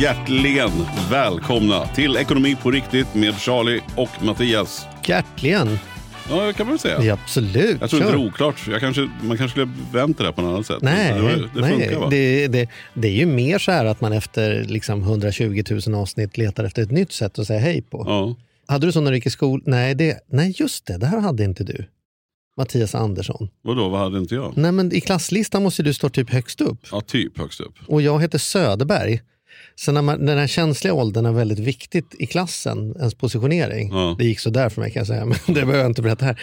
Hjärtligen välkomna till Ekonomi på riktigt med Charlie och Mattias. Hjärtligen. Ja, det kan man väl säga. Ja, absolut. Jag tror inte det är oklart. Jag kanske, man kanske skulle vänt det på något annat sätt. Nej, det, det nej funkar det, det, det är ju mer så här att man efter liksom 120 000 avsnitt letar efter ett nytt sätt att säga hej på. Ja. Hade du så när du gick i skolan? Nej, det, nej, just det. Det här hade inte du. Mattias Andersson. Vadå, vad hade inte jag? Nej, men i klasslistan måste du stå typ högst upp. Ja, typ högst upp. Och jag heter Söderberg. Så när man, den här känsliga åldern är väldigt viktigt i klassen, ens positionering. Ja. Det gick så där för mig kan jag säga, men det behöver jag inte berätta här.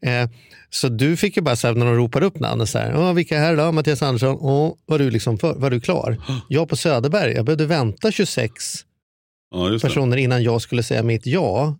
Eh, så du fick ju bara så här, när de ropade upp namnet, så här, Åh, vilka är här då? Mattias Andersson, Åh, var, du liksom för, var du klar? Jag på Söderberg, jag behövde vänta 26 Ja, personer innan jag skulle säga mitt ja.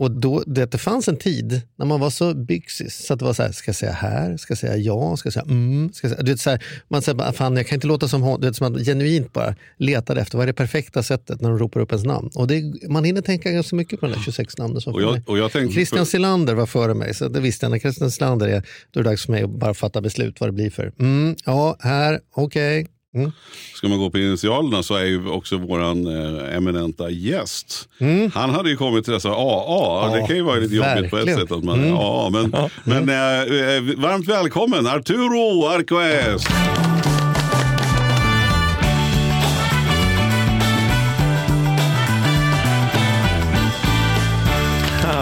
Och då, det, det fanns en tid när man var så byxig så att det var så här, ska jag säga här, ska jag säga ja, ska jag säga mm, ska jag säga, du vet, så här, man säger bara, fan jag kan inte låta som hon, du vet, som man genuint bara letade efter vad är det perfekta sättet när de ropar upp ens namn. Och det, man hinner tänka ganska mycket på de där 26 namnen. Som Och jag, och jag tänkte... Christian Silander var före mig, så det visste jag. När Christian Silander är, då är det dags för mig att bara fatta beslut vad det blir för. Mm, ja, här, okej. Mm. Ska man gå på initialerna så är ju också våran eh, eminenta gäst. Han hade ju kommit till dessa AA. Ja, det kan ju vara lite jobbigt på ett verkligen. sätt att man är AA. Men, men eh, eh, varmt välkommen Arturo Arcoes.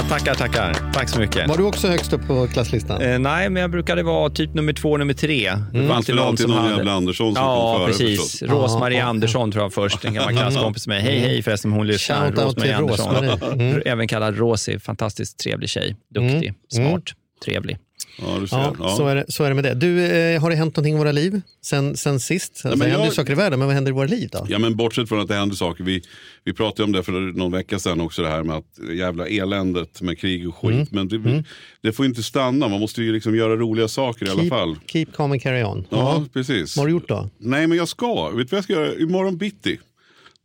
Tackar, tackar. Tack så mycket. Var du också högst upp på klasslistan? Eh, nej, men jag brukade vara typ nummer två, nummer tre. Det Det väl alltid någon jävla Andersson som Ja, kom före precis. förstås. Rosmarie Ja, ja. Andersson tror jag först, en gammal klasskompis med mig. Hej, hej förresten, hon lyssnar. Rosmarie Andersson. Mm. Även kallad Rosie. Fantastiskt trevlig tjej. Duktig, smart, trevlig. Ja. Ja, Ja. Så, är det, så är det med det. Du, eh, har det hänt någonting i våra liv sen, sen sist? Alltså, men det händer jag- saker i världen, men vad händer i våra liv då? Ja men bortsett från att det händer saker. Vi, vi pratade om det för någon vecka sedan också. Det här med att jävla eländet med krig och skit. Mm. Men det, det får inte stanna. Man måste ju liksom göra roliga saker i alla Keep, fall. keep calm and carry on. Ja, Ja. precis. Vad har du gjort då? Nej men jag ska. Vet du vad jag ska göra? Imorgon bitti.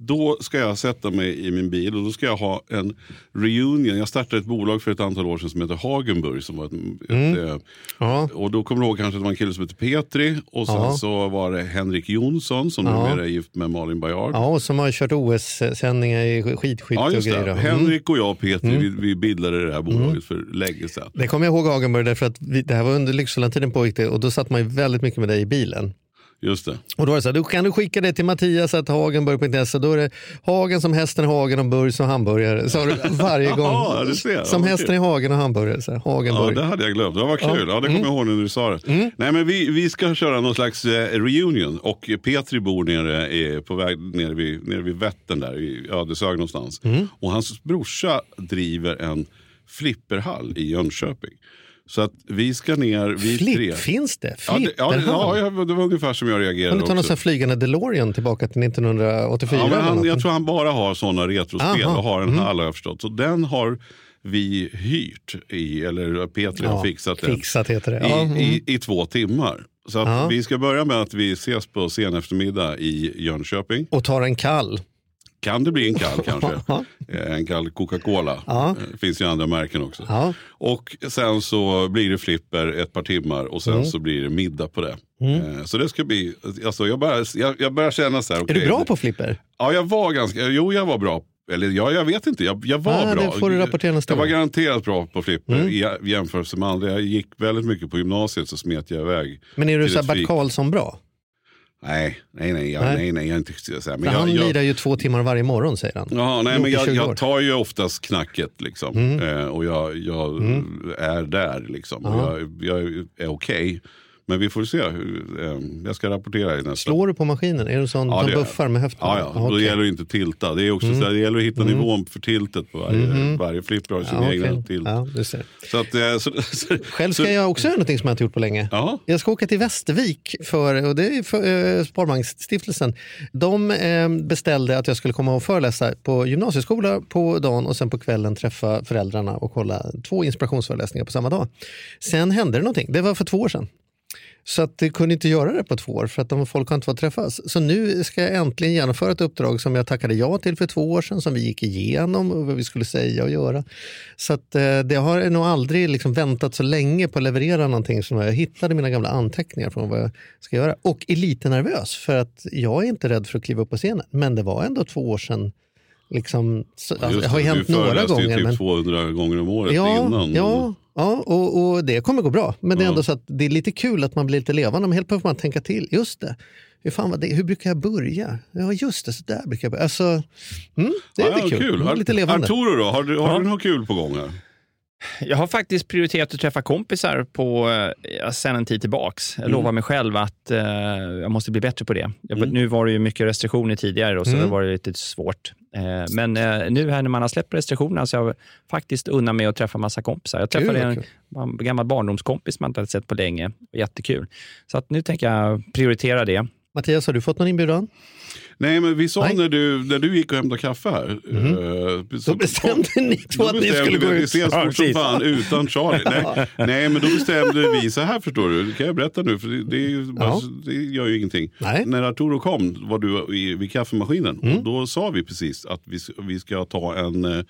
Då ska jag sätta mig i min bil och då ska jag ha en reunion. Jag startade ett bolag för ett antal år sedan som heter Hagenburg. Som var ett, Mm. ett, eh, och då kommer du ihåg kanske att det var en kille som hette Petri. Och sen Ja. så var det Henrik Jonsson som Ja. numera är gift med Malin Bajard. ja, och som har kört OS-sändningar i skidskytte Ja, och grejer. Mm. Henrik och jag och Petri, vi, vi bildade det här bolaget för länge sedan. Det kommer jag ihåg Hagenburg, därför att vi, det här var under Lyxfällan-tiden pågick det och då satt man ju väldigt mycket med dig i bilen. Just det. Och då var det så här, du kan du skicka det till Mattias att hagenburg.se. Då är det Hagen som hästen i hagen och Burg som hamburgare. Så har du varje gång. Ja, du ser. Som Ja, hästen i hagen och hamburgare. Så här, Ja, det hade jag glömt. Det var kul. Ja, det kommer Mm. jag ihåg nu när du sa det. Nej, men vi, vi ska köra någon slags eh, reunion. Och Petri bor nere, på väg nere vid, nere vid Vättern där i Ödeshög någonstans. Mm. Och hans brorsa driver en flipperhall i Jönköping. Så att vi ska ner, vi tre. Flipp, finns det? Det, ja, det, ja, ja, det var ungefär som jag reagerade du ta någon sån flygande DeLorean tillbaka till 1984? Ja, men han, jag tror han bara har sådana retrospel Aha. och har en Mm. hall har jag förstått. Så den har vi hyrt, i, eller Petri har Ja, fixat den, Fixat heter det. i, Ja, mm. i, i två timmar. Så vi ska börja med att vi ses på sen eftermiddag i Jönköping. Och tar en kall. Kan det bli en kall kanske? Eh, En kall Coca-Cola. Ja. Eh, finns ju andra märken också. Ja. Och sen så blir det flipper ett par timmar och Mm. sen så blir det middag på det. Eh, Så det ska bli, alltså jag, bara, jag, jag börjar känna så här. Är okej, du bra på flipper? Ja, jag var ganska, jo jag var bra. Eller ja, jag vet inte, jag, jag var Ah, bra. får du rapportera nästa jag var garanterat bra på flipper Mm. i jämförelse med andra. Jag gick väldigt mycket på gymnasiet så smet jag iväg. Men är du så här Bert. Karlsson bra? Nej, nej, nej, jag, Nej. nej, nej, jag är inte så här. Men jag, han jag, lirar ju två timmar varje morgon säger han. Ja, nej, men jag, 20 år. jag tar ju oftast knacket liksom. Mm. Eh, och jag, jag är där liksom. Jag, jag är okej. Men vi får se. Hur, eh, jag ska rapportera i nästa. Slår du på maskinen? Är du sån Ja, som buffar med höften? Ja, ja. Ah, då okej. Mm. gäller det inte att tilta. Det, är också så här, det gäller att hitta nivån för tiltet på varje, varje flipper har sin Ja, egna okej. tilt. Ja, du ser. Så att, eh, så, så, Själv ska jag också göra någonting som jag inte gjort på länge. Ja. Jag ska åka till Västervik för, och det är för eh, Sparbanksstiftelsen. De eh, beställde att jag skulle komma och föreläsa på gymnasieskola på dagen och sen på kvällen träffa föräldrarna och hålla två inspirationsföreläsningar på samma dag. Sen hände det någonting. Det var för två år sedan. Så att det kunde inte göra det på två år för att de, folk har inte fått träffas. Så nu ska jag äntligen genomföra ett uppdrag som jag tackade ja till för två år sedan, som vi gick igenom och vad vi skulle säga och göra. Så att, eh, det har nog aldrig liksom väntat så länge på att leverera någonting som jag hittade mina gamla anteckningar från vad jag ska göra. Och är lite nervös för att jag är inte rädd för att kliva upp på scenen. Men det var ändå två år sedan. Liksom, så, alltså, det har ju du hänt några föreläste ju gånger. typ Men... 200 gånger om året Ja, innan. ja, ja och, och det kommer gå bra. Men det är Ja. ändå så att det är lite kul att man blir lite levande. Men helt plötsligt får man tänka till. Just det. Hur, fan var det? Hur brukar jag börja? Ja, just det. Så där brukar jag börja. Alltså, mm, det är Ja, lite kul. kul. Lite levande. Arturo då, har du, har du något kul på gång här? Jag har faktiskt prioriterat att träffa kompisar på, eh, sen en tid tillbaks. Jag lovar mig själv att eh, jag måste bli bättre på det. Jag, Nu var det ju mycket restriktioner tidigare, och så det var lite svårt. Eh, men eh, nu här när man har släppt restriktionerna så har jag faktiskt unnat mig att träffa massa kompisar. Jag träffade vad en, kul. gammal barndomskompis man inte hade sett på länge. Jättekul. Så att nu tänker jag prioritera det. Mattias, har du fått någon inbjudan? Nej, men vi sa Nej. när du, när du gick och hämtade kaffe här. Då så- bestämde ni två Då att ni skulle vi gå att vi ut. ses fort som fan utan Charlie. Nej, nej, men då bestämde vi så här förstår du. Det kan jag berätta nu för det, det, är Ja. det gör ju ingenting. Nej. Mm. När Arturo kom var du i, vid kaffemaskinen och då sa vi precis att vi, vi ska ta en, eh,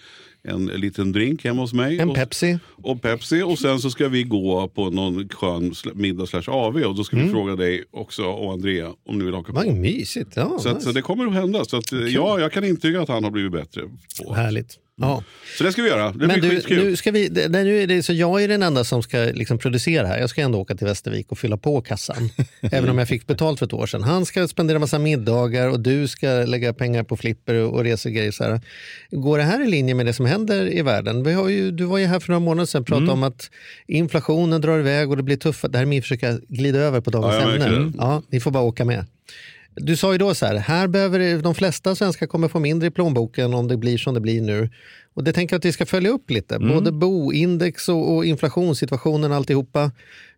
en liten drink hemma hos mig. En och, Pepsi. och Pepsi och sen så ska vi gå på någon skön middag slash AV och då ska vi fråga dig också och Andrea om ni vill haka på. Mm. Vad mysigt. Ja, Så, att, nice. så det kommer att hända. Så att, eh, ja, jag kan intyga att han har blivit bättre. På. Härligt. Ja. Så det ska vi göra. Det Men blir du, skitkul. nu ska vi, det, nu är det, så jag är den enda som ska liksom producera här. Jag ska ändå åka till Västervik och fylla på kassan. även om jag fick betalt för ett år sedan. Han ska spendera massa middagar och du ska lägga pengar på flipper och, och resegrejer. Så här. Går det här i linje med det som händer i världen? Vi har ju, du var ju här för några månader sedan och pratade Mm. om att inflationen drar iväg och det blir tufft. Det här är min försök att glida över på dagens Ja, ämne. Ja, ni får bara åka med. Du sa ju då så här, här behöver det- de flesta svenskar kommer få mindre i plånboken om det blir som det blir nu. Och det tänker jag att vi ska följa upp lite, både boindex och, och inflationssituationen alltihopa.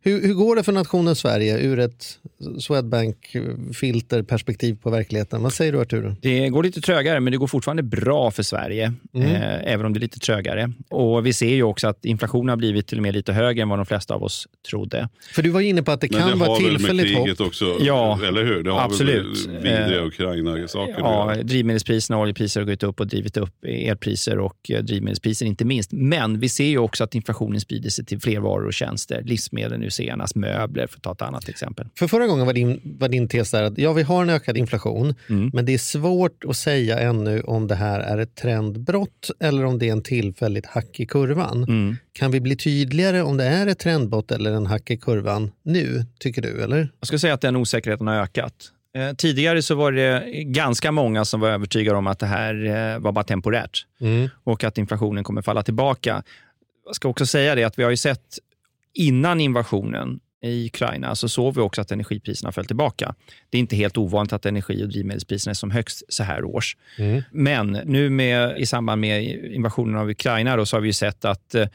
Hur, hur går det för nationen Sverige ur ett Swedbank-filterperspektiv på verkligheten? Vad säger du Arturo? Det går lite trögare, men det går fortfarande bra för Sverige, eh, även om det är lite trögare. Och Vi ser ju också att inflationen har blivit till och med lite högre än vad de flesta av oss trodde. För du var inne på att det Men kan det vara har tillfälligt hopp. kriget också, Ja, eller hur? Det har absolut. väl med vidriga Eh, Ukraina-saker Ja, drivmedelspriserna och oljepriser har gått upp och drivit upp elpriser och eh, drivmedelspriser inte minst. Men vi ser ju också att inflationen sprider sig till fler varor och tjänster. Livsmedel nu senast, möbler för att ta ett annat exempel. För förra gången var din, var din tes där att ja, vi har en ökad inflation, Mm. men det är svårt att säga ännu om det här är ett trendbrott eller om det är en tillfälligt hack i kurvan. Mm. Kan vi bli tydligare om det är ett trendbrott eller en hack i kurvan nu, tycker du? eller? Jag skulle säga att den osäkerheten har ökat. Eh, tidigare så var det ganska många som var övertygade om att det här eh, var bara temporärt Mm. och att inflationen kommer falla tillbaka. Jag ska också säga det att vi har ju sett innan invasionen i Ukraina så såg vi också att energipriserna föll tillbaka. Det är inte helt ovanligt att energi och drivmedelspriserna är som högst så här års. Mm. Men nu med, i samband med invasionen av Ukraina då, så har vi sett att eh,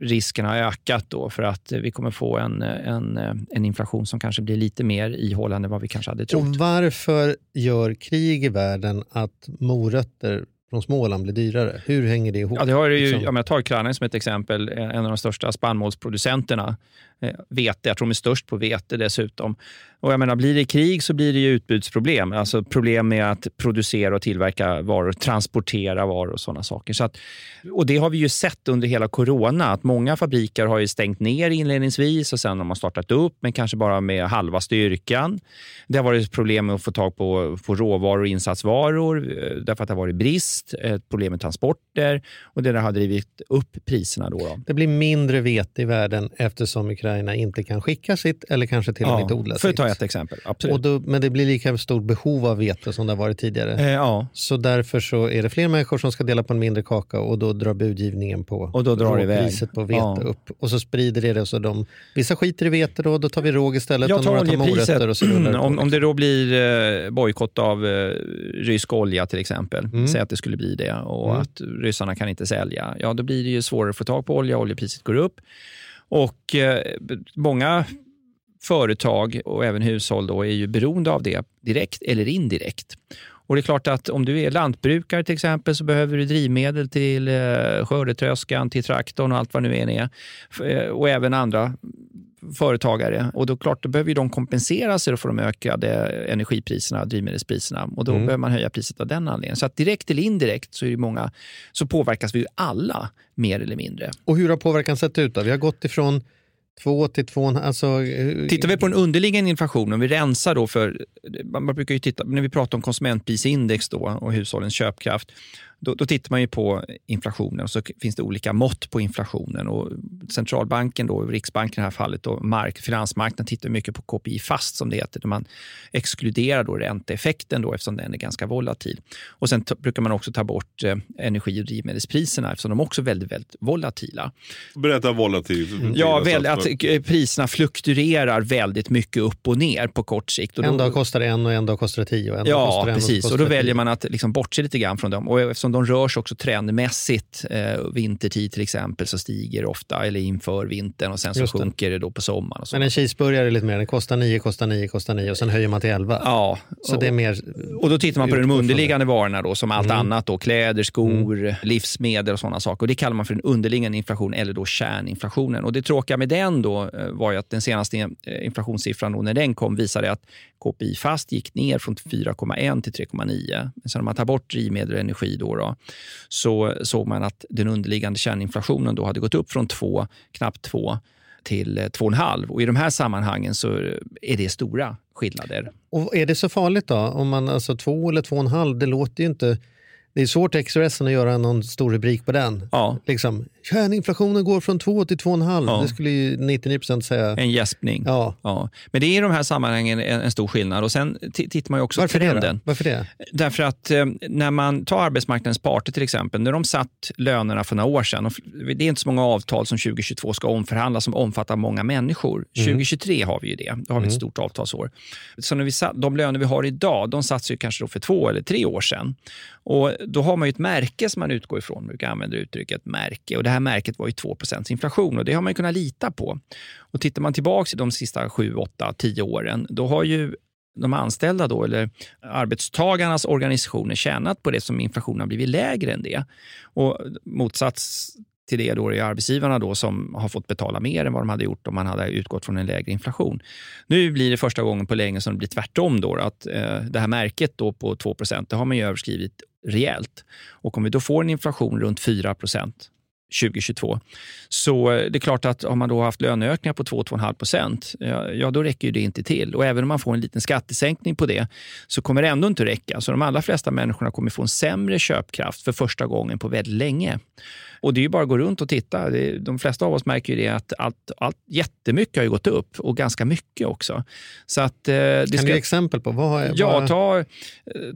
risken har ökat då för att vi kommer få en, en, eh, en inflation som kanske blir lite mer ihållande än vad vi kanske hade trott. Och varför gör krig i världen att morötter från Småland blir dyrare? Hur hänger det ihop? Ja, det har ju, Liksom. om jag tar Ukraina som ett exempel, en av de största spannmålsproducenterna. Eh, vete, jag tror de är störst på vete dessutom. Och jag menar, blir det krig så blir det ju utbudsproblem. Alltså problem med att producera och tillverka varor, transportera varor och sådana saker. Så att, och det har vi ju sett under hela corona, att många fabriker har ju stängt ner inledningsvis och sen har man startat upp, men kanske bara med halva styrkan. Det har varit problem med att få tag på, på råvaror och insatsvaror eh, därför att det har varit brist, ett problem med transporter och det där har drivit upp priserna. Då, då. Det blir mindre vete i världen eftersom Ukraina inte kan skicka sitt eller kanske till och med inte odla för att sitt. ta ett exempel. Absolut. Och då, men det blir lika stort behov av vete som det har varit tidigare. Eh, ja, Så därför så är det fler människor som ska dela på en mindre kaka och då drar budgivningen på Och då drar priset på vete Ja. upp. Och så sprider det det. Så de, vissa skiter i vete då, då tar vi råg istället Jag och tar några tar morötter och så rullar om, om det då blir eh, bojkott av eh, rysk olja till exempel, Mm. säg att det skulle bli det och Mm. att ryssarna kan inte sälja, ja då blir det ju svårare att få tag på olja, oljepriset går upp. Och eh, många företag och även hushåll då är ju beroende av det direkt eller indirekt. Och det är klart att om du är lantbrukare till exempel så behöver du drivmedel till eh, skördetröskan, till traktorn och allt vad nu än är. Eh, och även andra företagare. Och då klart, då behöver de kompensera sig för de ökade energipriserna, drivmedelspriserna. Och då Mm. behöver man höja priset av den anledningen. Så att direkt eller indirekt så, är det många, så påverkas vi alla mer eller mindre. Och hur har påverkan sett ut då? Vi har gått ifrån två till två alltså, eh, Tittar vi på den underliggande inflationen, om vi rensar då för, man man brukar ju titta, när vi pratar om konsumentprisindex då och hushållens köpkraft, då, då tittar man ju på inflationen och så finns det olika mått på inflationen. Och centralbanken, då, Riksbanken i det här fallet, och mark, finansmarknaden tittar mycket på KPI fast som det heter, där man exkluderar då ränteeffekten då, eftersom den är ganska volatil. Och Sen brukar man också ta bort eh, energi och drivmedelspriserna eftersom de också är väldigt, väldigt volatila. Berätta volatil. Ja, väl, att eh, priserna fluktuerar väldigt mycket upp och ner på kort sikt. Och en då- dag kostar det en och en dag kostar det tio. Och en dag Ja, kostar det en precis. så Och då väljer man att liksom bortse lite grann från dem. Och eftersom de rör sig också trendmässigt, eh, vintertid till exempel, så stiger ofta, eller inför vintern och sen så Just det. sjunker det då på sommaren. Men en cheeseburgare är lite mer, den kostar nio, kostar nio, kostar nio och sen höjer man till elva. Ja, Så och, det är mer... och då tittar man på de underliggande varorna då, som allt Mm. annat. Då, kläder, skor, livsmedel och sådana saker. Och Det kallar man för den underliggande inflation eller då kärninflationen. Och Det tråkiga med den då eh, var ju att den senaste eh, inflationssiffran då, när den kom visade att KPI fast gick ner från 4,1 till 3,9. Men sen om man tar bort drivmedel och energi då, då så såg man att den underliggande kärninflationen då hade gått upp från 2, knappt 2 till eh, 2,5. Och I de här sammanhangen så är det stora skillnader. Och är det så farligt då? Om man alltså två eller två och en halv, det låter ju inte... Det är svårt Expressen att göra någon stor rubrik på den. Ja, Liksom, kärninflationen går från två till två och en halv. Ja. Det skulle ju 99% säga. en gäspning. Ja. Ja, men det är i de här sammanhangen en, stor skillnad. Och Sen tittar man ju också Varför det, trenden. då? Varför det? Därför att eh, när man tar arbetsmarknadens parter till exempel, när de satt lönerna för några år sedan, och det är inte så många avtal som 2022 ska omförhandlas som omfattar många människor. 2023 har vi ju det, då har vi ett stort avtalsår. Så när vi satt, de löner vi har idag, de satsar ju kanske för två eller tre år sedan. Och då har man ju ett märke som man utgår ifrån, man brukar använda uttrycket märke. Och det här märket var ju 2% inflation och det har man ju kunnat lita på. Och tittar man tillbaka de sista 7, 8, 10 åren, då har ju de anställda då, eller arbetstagarnas organisationer tjänat på det som inflationen har blivit lägre än det. Och motsats till det då är arbetsgivarna då som har fått betala mer än vad de hade gjort om man hade utgått från en lägre inflation. Nu blir det första gången på länge som det blir tvärtom. Då, att eh, Det här märket då på 2 det har man ju överskridit rejält. Och om vi då får en inflation runt 4% 2022. Så det är klart att om man då haft löneökningar på 2-2,5 procent, ja, ja då räcker ju det inte till. Och även om man får en liten skattesänkning på det så kommer det ändå inte räcka. Så de allra flesta människorna kommer få en sämre köpkraft för första gången på väldigt länge. Och det är ju bara att gå runt och titta. Det, de flesta av oss märker ju det att allt, allt, jättemycket har ju gått upp och ganska mycket också. Så att, eh, det Kan ska, du ge exempel på? Vad har, Ja, vad... ta... eh,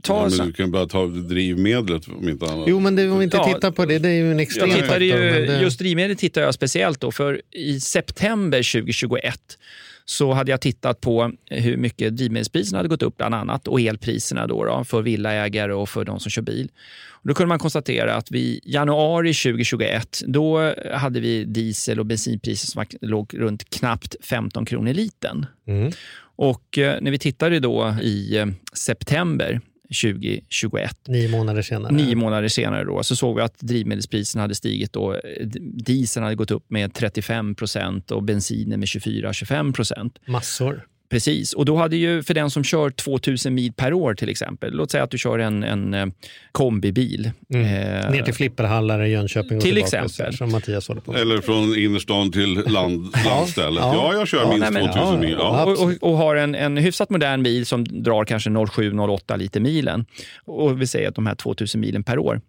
ta Ja, du kan bara ta drivmedlet om inte annat. Jo, men det, om vi inte Ja. tittar på det, det är ju en extrem faktor. ju, det... Just drivmedel tittar jag speciellt då, för i september 2021 så hade jag tittat på hur mycket drivmedelspriserna hade gått upp bland annat och elpriserna då, då för villaägare och för de som kör bil. Och då kunde man konstatera att vi januari 2021 då hade vi diesel och bensinpriser som låg runt knappt 15 kronor litern. Mm. Och eh, när vi tittade då i eh, september 2021 Nio månader senare. Nio månader senare då, så såg vi att drivmedelspriserna hade stigit. Då. Dieseln hade gått upp med 35 procent och bensinen med 24-25 procent. Massor. Precis, och då hade ju för den som kör 2000 mil per år till exempel, låt säga att du kör en, en eh, kombibil. Mm. Eh, Ner till flipperhallar i Jönköping och Till tillbaka, exempel. Som Mattias håller på med. Eller från innerstan till land, landstället. Ja. Ja, jag kör Ja, minst nej, men- 2000 ja, mil. Ja. och, och, och har en, en hyfsat modern bil som drar kanske 07-08 liter milen och vi säger att de här 2000 milen per år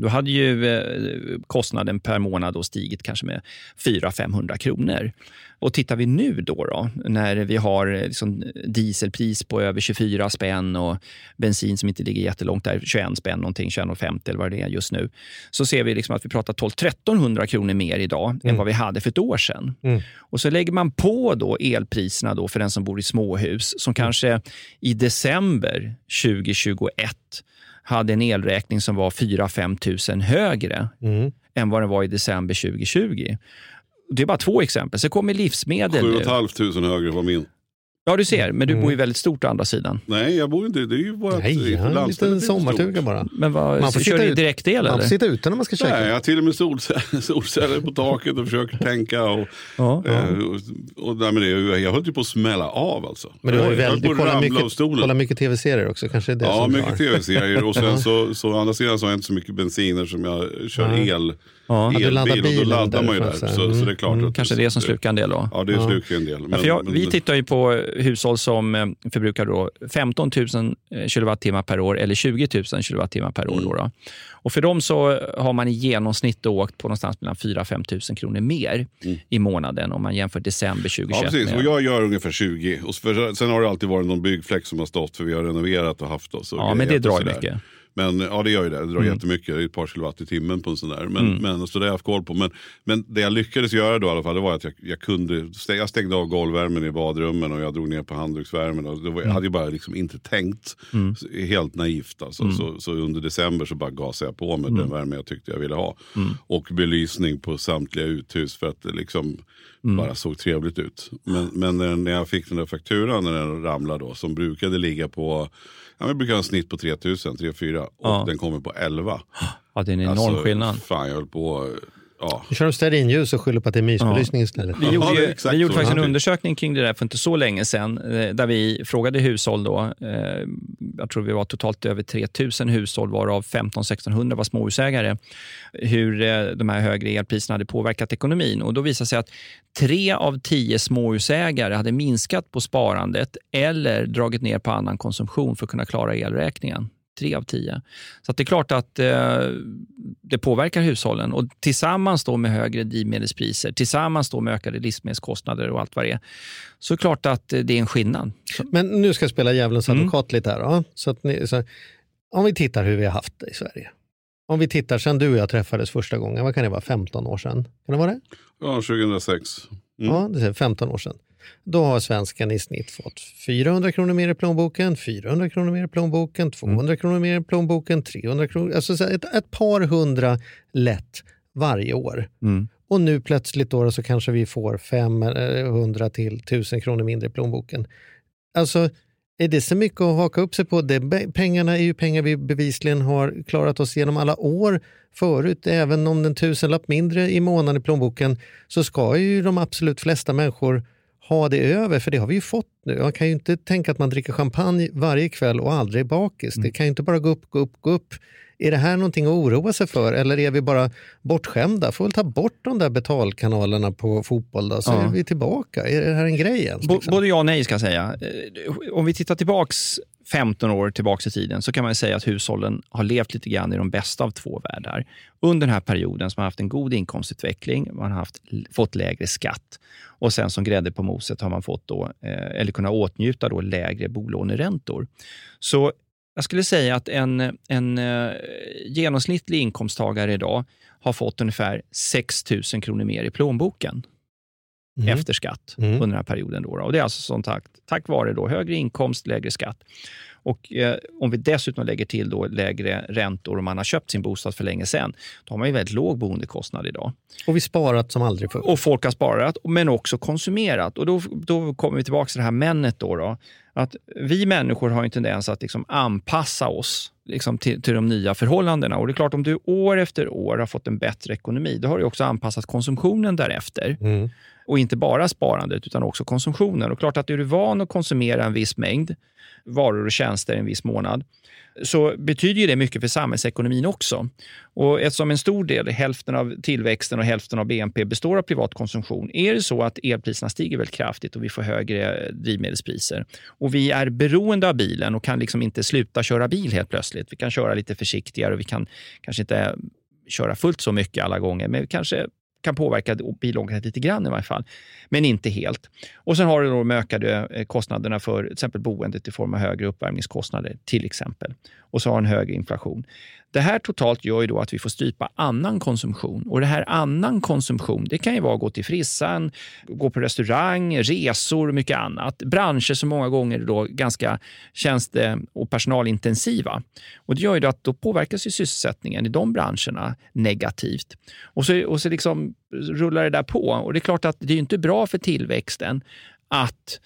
då hade ju eh, kostnaden per månad då stigit kanske med 400-500 kronor. Och tittar vi nu då, då när vi har eh, liksom dieselpris på över 24 spänn och bensin som inte ligger jättelångt där, 21 spänn, någonting, 21,50 eller vad det är just nu, så ser vi liksom att vi pratar 1200-1300 kronor mer idag än vad vi hade för ett år sedan. Och så lägger man på då elpriserna då för den som bor i småhus som kanske i december 2021 hade en elräkning som var 4-5 tusen högre än vad den var i december 2020. Det är bara två exempel. Sen kommer livsmedel. 7 nu. 500 högre var min. Ja, du ser. Men du bor ju väldigt stort å andra sidan. Nej, jag bor inte. Det är ju bara Nej, jag har en liten sommarstuga stort. bara. Men vad, Man får kör sitta du ut- direktel Man eller? får sitta ute när man ska käka. Nej, jag har till och med solceller, solceller på taket och försöker tänka. Och, Ja, ja. eh, och, och, nej, men det, är ju- jag höll ju på att smälla av alltså. Men du har ju väldigt, du kollar mycket, kollar mycket tv-serier också. Kanske det är det Ja, mycket tv-serier. Och sen så, så å andra sidan så har jag inte så mycket bensiner som jag kör el, Ja, du laddar elbil. Och då laddar man ju där. Så, så- så det är klart att Kanske det som slukar en del då? Ja, det slukar en del. Ja, för jag, men- vi tittar ju på hushåll som eh, förbrukar då 15 000 kilowattimmar per år eller 20 000 kilowattimmar per år. Då då. Och för dem så har man i genomsnitt åkt på någonstans mellan 4 5 000 kronor mer i månaden om man jämför december 2021 Ja, precis. Och jag gör ungefär 20. Och för, sen har det alltid varit någon byggfläck som har stått för vi har renoverat och haft oss. och Ja, men det drar ju mycket. Men ja, det gör ju det. Det drar jättemycket. Det är ett par kilowatt i timmen på en sån där. Men, men, så det har jag haft koll på. Men, men det jag lyckades göra då i alla fall, det var att jag, jag kunde, jag stängde av golvvärmen i badrummen och jag drog ner på handduksvärmen. Och det var, Jag hade ju bara liksom inte tänkt. Så, Helt naivt alltså. Så, så under december så bara gasade jag på med den värme jag tyckte jag ville ha. Och belysning på samtliga uthus för att det liksom bara såg trevligt ut. Men, men när- jag fick den där fakturan när den ramlade då, som brukade ligga på, ja, men brukar ha en snitt på 3000, 3-4 och Ja. den kommer på 11. Ja, det är en enorm Alltså, skillnad. Fan, jag höll på, ja. Du kör de stearinljus och skyller på att det är mysbelysning istället. Vi gjorde, Ja, ju, vi gjorde faktiskt en Ja. undersökning kring det där för inte så länge sedan, eh, där vi frågade hushåll. Då, eh, jag tror vi var totalt över 3000 hushåll, varav 15-1600 var småhusägare, hur eh, de här högre elpriserna hade påverkat ekonomin. Och Då visade det sig att tre av tio småhusägare hade minskat på sparandet eller dragit ner på annan konsumtion för att kunna klara elräkningen. Tre av tio. Så att det är klart att eh, det påverkar hushållen. Och Tillsammans då med högre drivmedelspriser, tillsammans då med ökade livsmedelskostnader och allt vad det är, så är det klart att eh, det är en skillnad. Så, Men nu ska jag spela djävulens Mm. advokat lite här. Då. Så att ni, så, om vi tittar hur vi har haft det i Sverige. Om vi tittar sen du och jag träffades första gången, vad kan det vara, 15 år sedan? Kan det vara det? ja, 2006. Mm. Ja, det är 15 år sedan. Då har svensken i snitt fått 400 kronor mer i plånboken, 400 kronor mer i plånboken, 200 kronor mer i plånboken, 300 kronor, alltså ett, ett par hundra lätt varje år. mm. Och nu plötsligt då så kanske vi får 500 till 1000 kronor mindre i plånboken. Alltså, är det så mycket att haka upp sig på? Det, pengarna är ju pengar vi bevisligen har klarat oss genom alla år förut. Även om den tusenlapp mindre i månaden i plånboken så ska ju de absolut flesta människor ha det över, för det har vi ju fått nu. Man kan ju inte tänka att man dricker champagne varje kväll och aldrig är bakis. Det kan ju inte bara gå upp, gå upp, gå upp. Är det här någonting att oroa sig för eller är vi bara bortskämda? Får väl ta bort de där betalkanalerna på fotboll då, så Ja. är vi tillbaka. Är det här en grej ens? Liksom? Både ja och nej ska jag säga. Eh, Om vi tittar tillbaks 15 år tillbaks i tiden så kan man säga att hushållen har levt lite grann i de bästa av två världar. Under den här perioden så har man haft en god inkomstutveckling, man har haft, fått lägre skatt och sen som grädde på moset har man fått då, eh, eller kunnat åtnjuta då lägre bolåneräntor. Så jag skulle säga att en, en eh, genomsnittlig inkomsttagare idag har fått ungefär 6 000 kronor mer i plånboken Mm. efter skatt Mm. under den här perioden. Då. Och det är alltså som tack, tack vare då högre inkomst, lägre skatt. Och eh, Om vi dessutom lägger till då lägre räntor och man har köpt sin bostad för länge sedan, då har man ju väldigt låg boendekostnad idag. Och vi sparat som aldrig förr. Och folk har sparat, men också konsumerat. Och Då, då kommer vi tillbaka till det här männet. Då, då, att vi människor har en tendens att liksom anpassa oss liksom till, till de nya förhållandena. Och det är klart, om du år efter år har fått en bättre ekonomi, då har du också anpassat konsumtionen därefter. Mm. Och inte bara sparandet utan också konsumtionen. Och klart att är du van att konsumera en viss mängd varor och tjänster en viss månad så betyder det mycket för samhällsekonomin också. Och eftersom en stor del, hälften av tillväxten och hälften av BNP består av privat konsumtion, är det så att elpriserna stiger väldigt kraftigt och vi får högre drivmedelspriser och vi är beroende av bilen och kan liksom inte sluta köra bil helt plötsligt. Vi kan köra lite försiktigare och vi kan kanske inte köra fullt så mycket alla gånger, men vi kanske kan påverka bilåkandet lite grann i varje fall, men inte helt. Och sen har du då de ökade eh, kostnaderna för till exempel boendet i form av högre uppvärmningskostnader till exempel. Och så har en högre inflation. Det här totalt gör ju då att vi får strypa annan konsumtion. Och det här annan konsumtion, det kan ju vara att gå till frissan, gå på restaurang, resor och mycket annat. Branscher som många gånger är då ganska tjänste eh, och personalintensiva. Och det gör ju att då påverkas ju sysselsättningen i de branscherna negativt. Och så, och så liksom rullar det där på. Och det är klart att det är inte bra för tillväxten att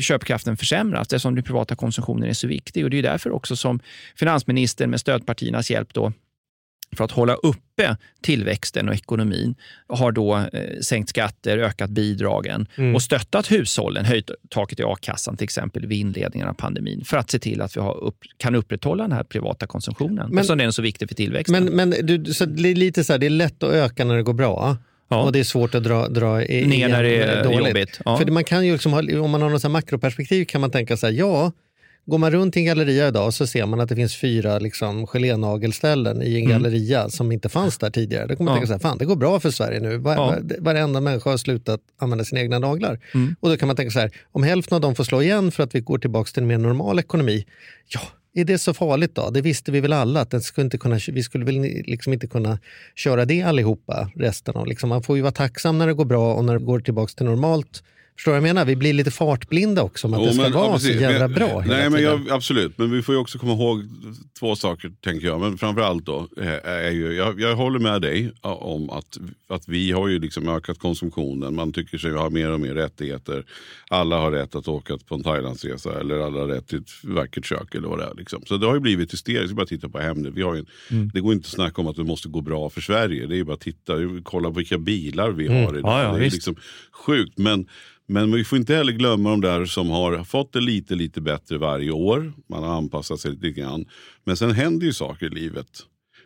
köpkraften försämras eftersom den privata konsumtionen är så viktig. Och Det är därför också som finansministern med stödpartiernas hjälp då, för att hålla uppe tillväxten och ekonomin har då eh, sänkt skatter, ökat bidragen mm. och stöttat hushållen, höjt taket i a-kassan till exempel vid inledningen av pandemin för att se till att vi upp, kan upprätthålla den här privata konsumtionen men, eftersom den är så viktig för tillväxten. Men, men du, så det är lite så här, det är lätt att öka när det går bra. Ja. Och det är svårt att dra, dra ner när det är dåligt. jobbigt. Ja. För man kan ju liksom om man har något makroperspektiv kan man tänka så här, ja, går man runt i en galleria idag så ser man att det finns fyra liksom, gelénagelställen i en mm. galleria som inte fanns där tidigare. Då kommer man ja. tänka så här, fan det går bra för Sverige nu. Var, ja. Varenda människa har slutat använda sina egna naglar. Mm. Och då kan man tänka så här, om hälften av dem får slå igen för att vi går tillbaka till en mer normal ekonomi, ja, är det så farligt då? Det visste vi väl alla att skulle inte kunna, vi skulle väl liksom inte kunna köra det allihopa resten av. Liksom man får ju vara tacksam när det går bra och när det går tillbaka till normalt Förstår du vad jag menar? Vi blir lite fartblinda också om att oh, det ska men, vara ja, så jävla bra. Nej, men jag, absolut, men vi får ju också komma ihåg två saker tänker jag. Men framförallt då, är ju, jag, jag håller med dig om att, att vi har ju liksom ökat konsumtionen. Man tycker sig ha mer och mer rättigheter. Alla har rätt att åka på en Thailandsresa eller alla har rätt till ett vackert kök eller vad det är. Liksom. Så det har ju blivit hysteriskt. Bara titta på Hemnet. Vi har en, mm. Det går inte att snacka om att det måste gå bra för Sverige. Det är bara att titta, kolla på vilka bilar vi mm. har idag. Ja, ja, det är liksom sjukt. Men men vi får inte heller glömma de där som har fått det lite, lite bättre varje år. Man har anpassat sig lite grann. Men sen händer ju saker i livet.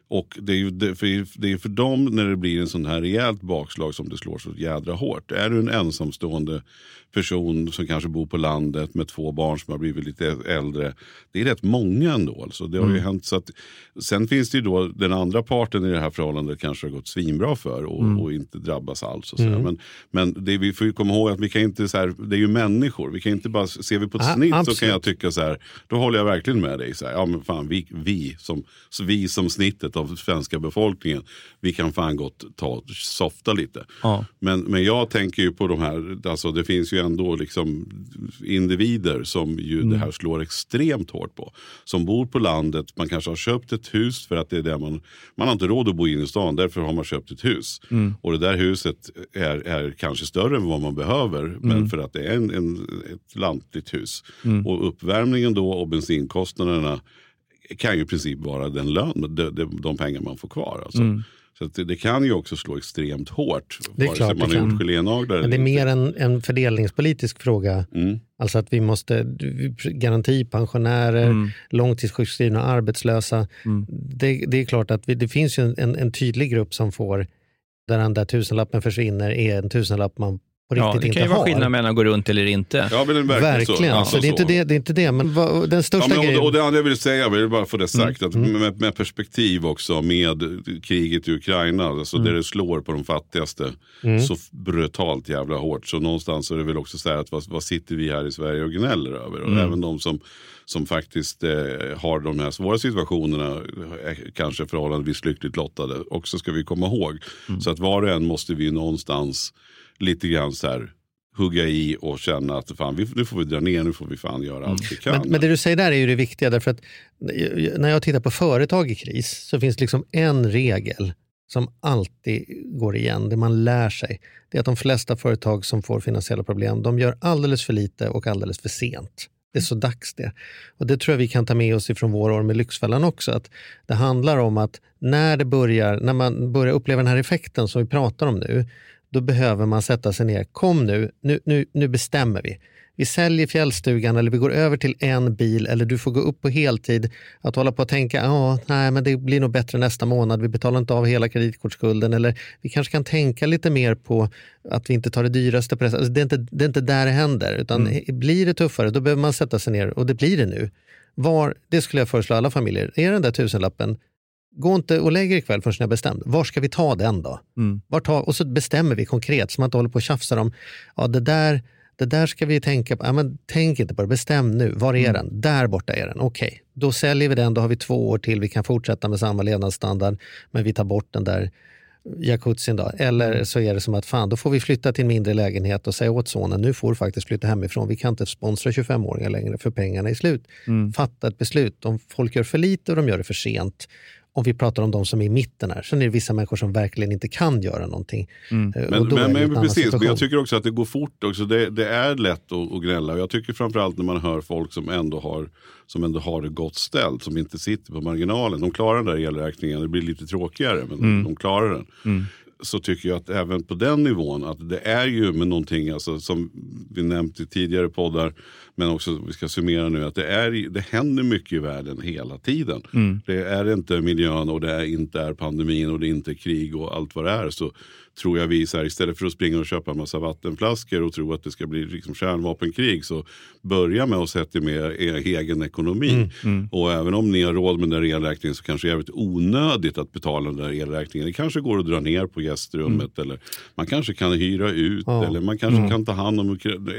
Och det är ju det, för, det är för dem när det blir en sån här rejält bakslag som det slår så jädra hårt. Är du en ensamstående person som kanske bor på landet med två barn som har blivit lite äldre. Det är rätt många ändå. Alltså. Det har mm. ju hänt, så att, sen finns det ju då den andra parten i det här förhållandet kanske har gått svinbra för och, mm. och inte drabbas alls. Och så mm. Men, men det, vi får ju komma ihåg att vi kan inte, så här, det är ju människor. Vi kan inte bara, ser vi på ett ah, snitt absolut. så kan jag tycka så här, då håller jag verkligen med dig. Så här, ja men fan vi, vi, som, vi som snittet av svenska befolkningen, vi kan fan gott ta softa lite. Ja. Men, men jag tänker ju på de här, alltså det finns ju ändå liksom individer som ju mm. det här slår extremt hårt på. Som bor på landet, man kanske har köpt ett hus för att det är där man, man har inte råd att bo inne i stan, därför har man köpt ett hus. Mm. Och det där huset är, är kanske större än vad man behöver, mm. men för att det är en, en ett lantligt hus. Mm. Och uppvärmningen då och bensinkostnaderna kan ju i princip vara den lön, de, de, de pengar man får kvar. Alltså. Mm. Så det, det, kan ju också slå extremt hårt. Det är klart man det kan. gelénaglar. Men det är mer en, en fördelningspolitisk fråga. Mm. Alltså att vi måste, garantipensionärer, mm. långtidssjukskrivna, arbetslösa. Mm. Det, det, är klart att vi, det finns ju en, en tydlig grupp som får, där den där tusenlappen försvinner, är en tusenlapp man på ja, det kan ju vara skillnad mellan att gå runt eller inte. Ja, men verkligen, verkligen. Så. Alltså, det, är inte det, det är inte det. Men vad, den största ja, men, grejen... Och det andra jag vill säga, jag vill bara få det sagt, mm. att mm. med, med, perspektiv också med kriget i Ukraina, alltså mm. där det slår på de fattigaste mm. så brutalt jävla hårt. Så någonstans är det väl också så här att vad, vad sitter vi här i Sverige och gnäller över? Och mm. även de som som faktiskt eh, har de här svåra situationerna, är kanske förhållandevis lyckligt lottade, också ska vi komma ihåg. Mm. Så att var och en måste vi någonstans lite grann så här hugga i och känna att fan, vi, nu får vi dra ner, nu får vi fan göra allt vi kan. Men, men det du säger där är ju det viktiga, därför att när jag tittar på företag i kris så finns det liksom en regel som alltid går igen, det man lär sig. Det är att de flesta företag som får finansiella problem, de gör alldeles för lite och alldeles för sent. Det är så dags det. Och det tror jag vi kan ta med oss ifrån vår år med Lyxfällan också. Att det handlar om att när det börjar, när man börjar uppleva den här effekten som vi pratar om nu, då behöver man sätta sig ner. Kom nu, nu, nu, nu bestämmer vi. Vi säljer fjällstugan eller vi går över till en bil eller du får gå upp på heltid. Att hålla på och tänka, ja, nej, men det blir nog bättre nästa månad. Vi betalar inte av hela kreditkortsskulden eller vi kanske kan tänka lite mer på att vi inte tar det dyraste det. Alltså, det, är inte, det är inte där det händer. Utan Blir det tuffare, då behöver man sätta sig ner och det blir det nu. Var, det skulle jag föreslå alla familjer. Är den där tusenlappen, gå inte och lägg er ikväll förrän ni har bestämt. Var ska vi ta den då? Var ta, och så bestämmer vi konkret, så man inte håller på och tjafsar om, ja det där, det där ska vi tänka på. Ja, men tänk inte på det, bestäm nu. Var är den? Där borta är den. Okej, då säljer vi den, då har vi två år till. Vi kan fortsätta med samma levnadsstandard, men vi tar bort den där jacuzzin då. Eller så är det som att fan, då får vi flytta till en mindre lägenhet och säga åt sonen, nu får du faktiskt flytta hemifrån. Vi kan inte sponsra 25-åringar längre för pengarna är slut. Fatta ett beslut. Om folk gör för lite och de gör det för sent. Om vi pratar om de som är i mitten här, sen är det vissa människor som verkligen inte kan göra någonting. Eh, Men, men, men precis, men jag tycker också att det går fort också. Det, det är lätt att, att gnälla. Och Jag tycker framförallt när man hör folk som ändå, har, som ändå har det gott ställt, som inte sitter på marginalen. De klarar den där elräkningen, det blir lite tråkigare, men de klarar den. Så tycker jag att även på den nivån, att det är ju med någonting, alltså, som vi nämnt i tidigare poddar, men också vi ska summera nu, att det, är, det händer mycket i världen hela tiden. Det är inte miljön och det är inte är pandemin och det är inte krig och allt vad det är. Så tror jag vi så här, istället för att springa och köpa en massa vattenflaskor och tro att det ska bli liksom kärnvapenkrig så börja med att sätta med er egen ekonomi. Och även om ni har råd med den där elräkningen så kanske det är jävligt onödigt att betala den där elräkningen. Det kanske går att dra ner på gästrummet eller man kanske kan hyra ut eller man kanske kan ta hand om,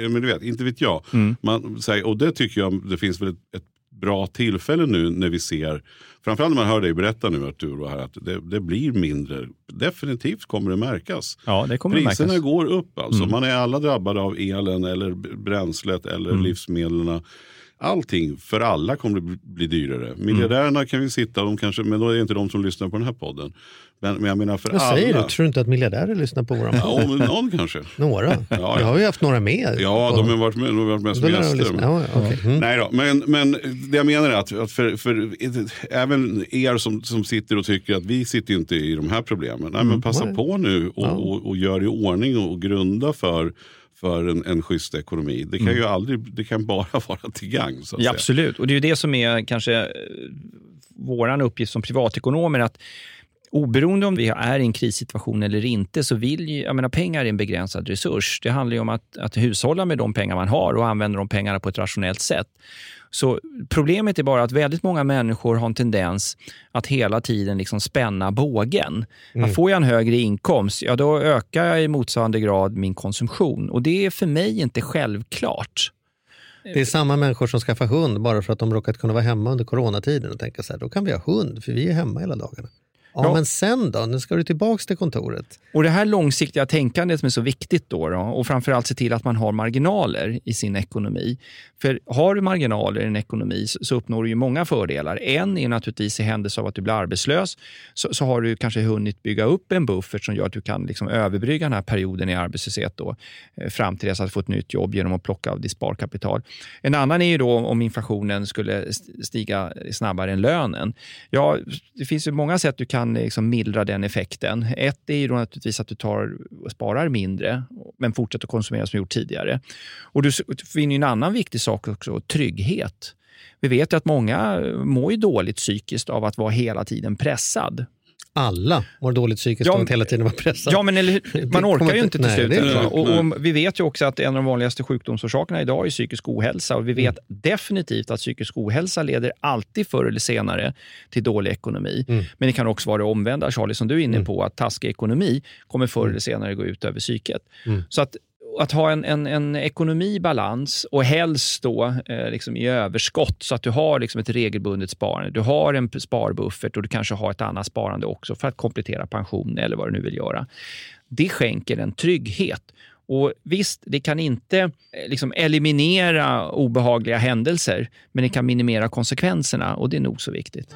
men du vet, inte vet jag. Man, så här, och det tycker jag det finns väl ett, ett bra tillfälle nu när vi ser, framförallt när man hör dig berätta nu Arturo, här, att det, det blir mindre. Definitivt kommer det märkas. Ja, det kommer Priserna märkas. går upp alltså. Man är alla drabbade av elen eller bränslet eller livsmedlen. Allting för alla kommer bli, bli dyrare. Miljardärerna kan vi sitta, de kanske, men då är det inte de som lyssnar på den här podden. Men, men jag menar för Vad säger alla. du? Tror du inte att miljardärer lyssnar på våra Ja, men någon kanske. Några? ja. Vi har ju haft några med. Ja, på- de har varit med, de har varit med som gäster. lyssna. Ja, ja, okej. Mm. Nej då, men, men det jag menar är att, att för, för även er som, som sitter och tycker att vi sitter ju inte i de här problemen. Nej, men passa Nej. på nu och, och, och gör i ordning och, grunda för, för en, en schysst ekonomi. Det kan ju aldrig, det kan bara vara till gagn. Så att Ja, säga. absolut. Och det är ju det som är kanske eh, våran uppgift som privatekonomer. att Oberoende om vi är i en krissituation eller inte, så vill ju, jag menar, pengar är en begränsad resurs. Det handlar ju om att, att hushålla med de pengar man har och använda de pengarna på ett rationellt sätt. Så Problemet är bara att väldigt många människor har en tendens att hela tiden liksom spänna bågen. Mm. Får jag en högre inkomst, ja då ökar jag i motsvarande grad min konsumtion. Och Det är för mig inte självklart. Det är samma människor som skaffar hund bara för att de råkat kunna vara hemma under coronatiden och tänka så här, då kan vi ha hund för vi är hemma hela dagarna. Ja, Ja. men sen då? Nu ska du tillbaka till kontoret. Och Det här långsiktiga tänkandet som är så viktigt då, då och framförallt se till att man har marginaler i sin ekonomi. För har du marginaler i en ekonomi så, uppnår du ju många fördelar. En är naturligtvis i händelse av att du blir arbetslös så, så har du kanske hunnit bygga upp en buffert som gör att du kan liksom överbrygga den här perioden i arbetslöshet då, eh, fram till dess att få ett nytt jobb genom att plocka av ditt sparkapital. En annan är ju då om inflationen skulle st- stiga snabbare än lönen. Ja, det finns ju många sätt du kan liksom mildra den effekten. Ett är ju då naturligtvis att du tar och sparar mindre, men fortsätter att konsumera som du gjort tidigare. Och du finner en annan viktig sak också, trygghet. Vi vet ju att många mår ju dåligt psykiskt av att vara hela tiden pressad. Alla mår dåligt psykiskt Ja, av att hela tiden vara pressad. Ja, men eller, man orkar ju inte- till slut. och, och vi vet ju också att en av de vanligaste sjukdomsorsakerna idag är psykisk ohälsa. Och vi vet definitivt att psykisk ohälsa leder alltid förr eller senare till dålig ekonomi. Men det kan också vara det omvända, Charlie, som du är inne på, att taskig ekonomi kommer förr eller senare gå ut över psyket. Så att att ha en, en, en ekonomi i balans och helst då eh, liksom i överskott så att du har liksom ett regelbundet sparande. Du har en sparbuffert och du kanske har ett annat sparande också för att komplettera pension eller vad du nu vill göra. Det skänker en trygghet. Och Visst, det kan inte eh, liksom eliminera obehagliga händelser, men det kan minimera konsekvenserna och det är nog så viktigt.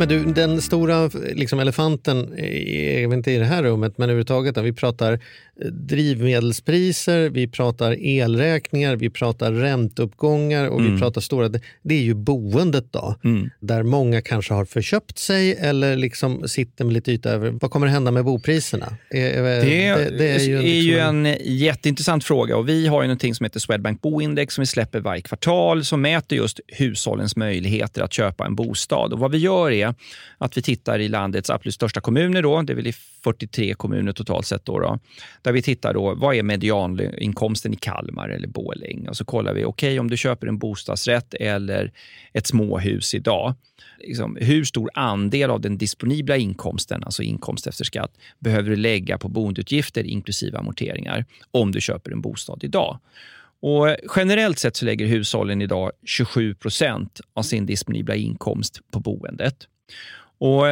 Men du, den stora liksom, elefanten, jag vet inte i det här rummet, men överhuvudtaget, vi pratar drivmedelspriser, vi pratar elräkningar, vi pratar ränteuppgångar och vi pratar stora... Det, det är ju boendet då, där många kanske har förköpt sig eller liksom sitter med lite yta över. Vad kommer att hända med bopriserna? Eh, eh, Det, är, ju, liksom en jätteintressant fråga och vi har ju någonting som heter Swedbank Boindex som vi släpper varje kvartal som mäter just hushållens möjligheter att köpa en bostad. Och vad vi gör är att vi tittar i landets absolut största kommuner, då, det är väl i 43 kommuner totalt sett, då, då, där vi tittar då, vad är medianinkomsten i Kalmar eller Borlänge och så kollar vi, okej om du köper en bostadsrätt eller ett småhus idag, liksom, hur stor andel av den disponibla inkomsten, alltså inkomst efter skatt, behöver du lägga på boendeutgifter inklusive amorteringar om du köper en bostad idag? Och generellt sett så lägger hushållen idag 27 procent av sin disponibla inkomst på boendet. Och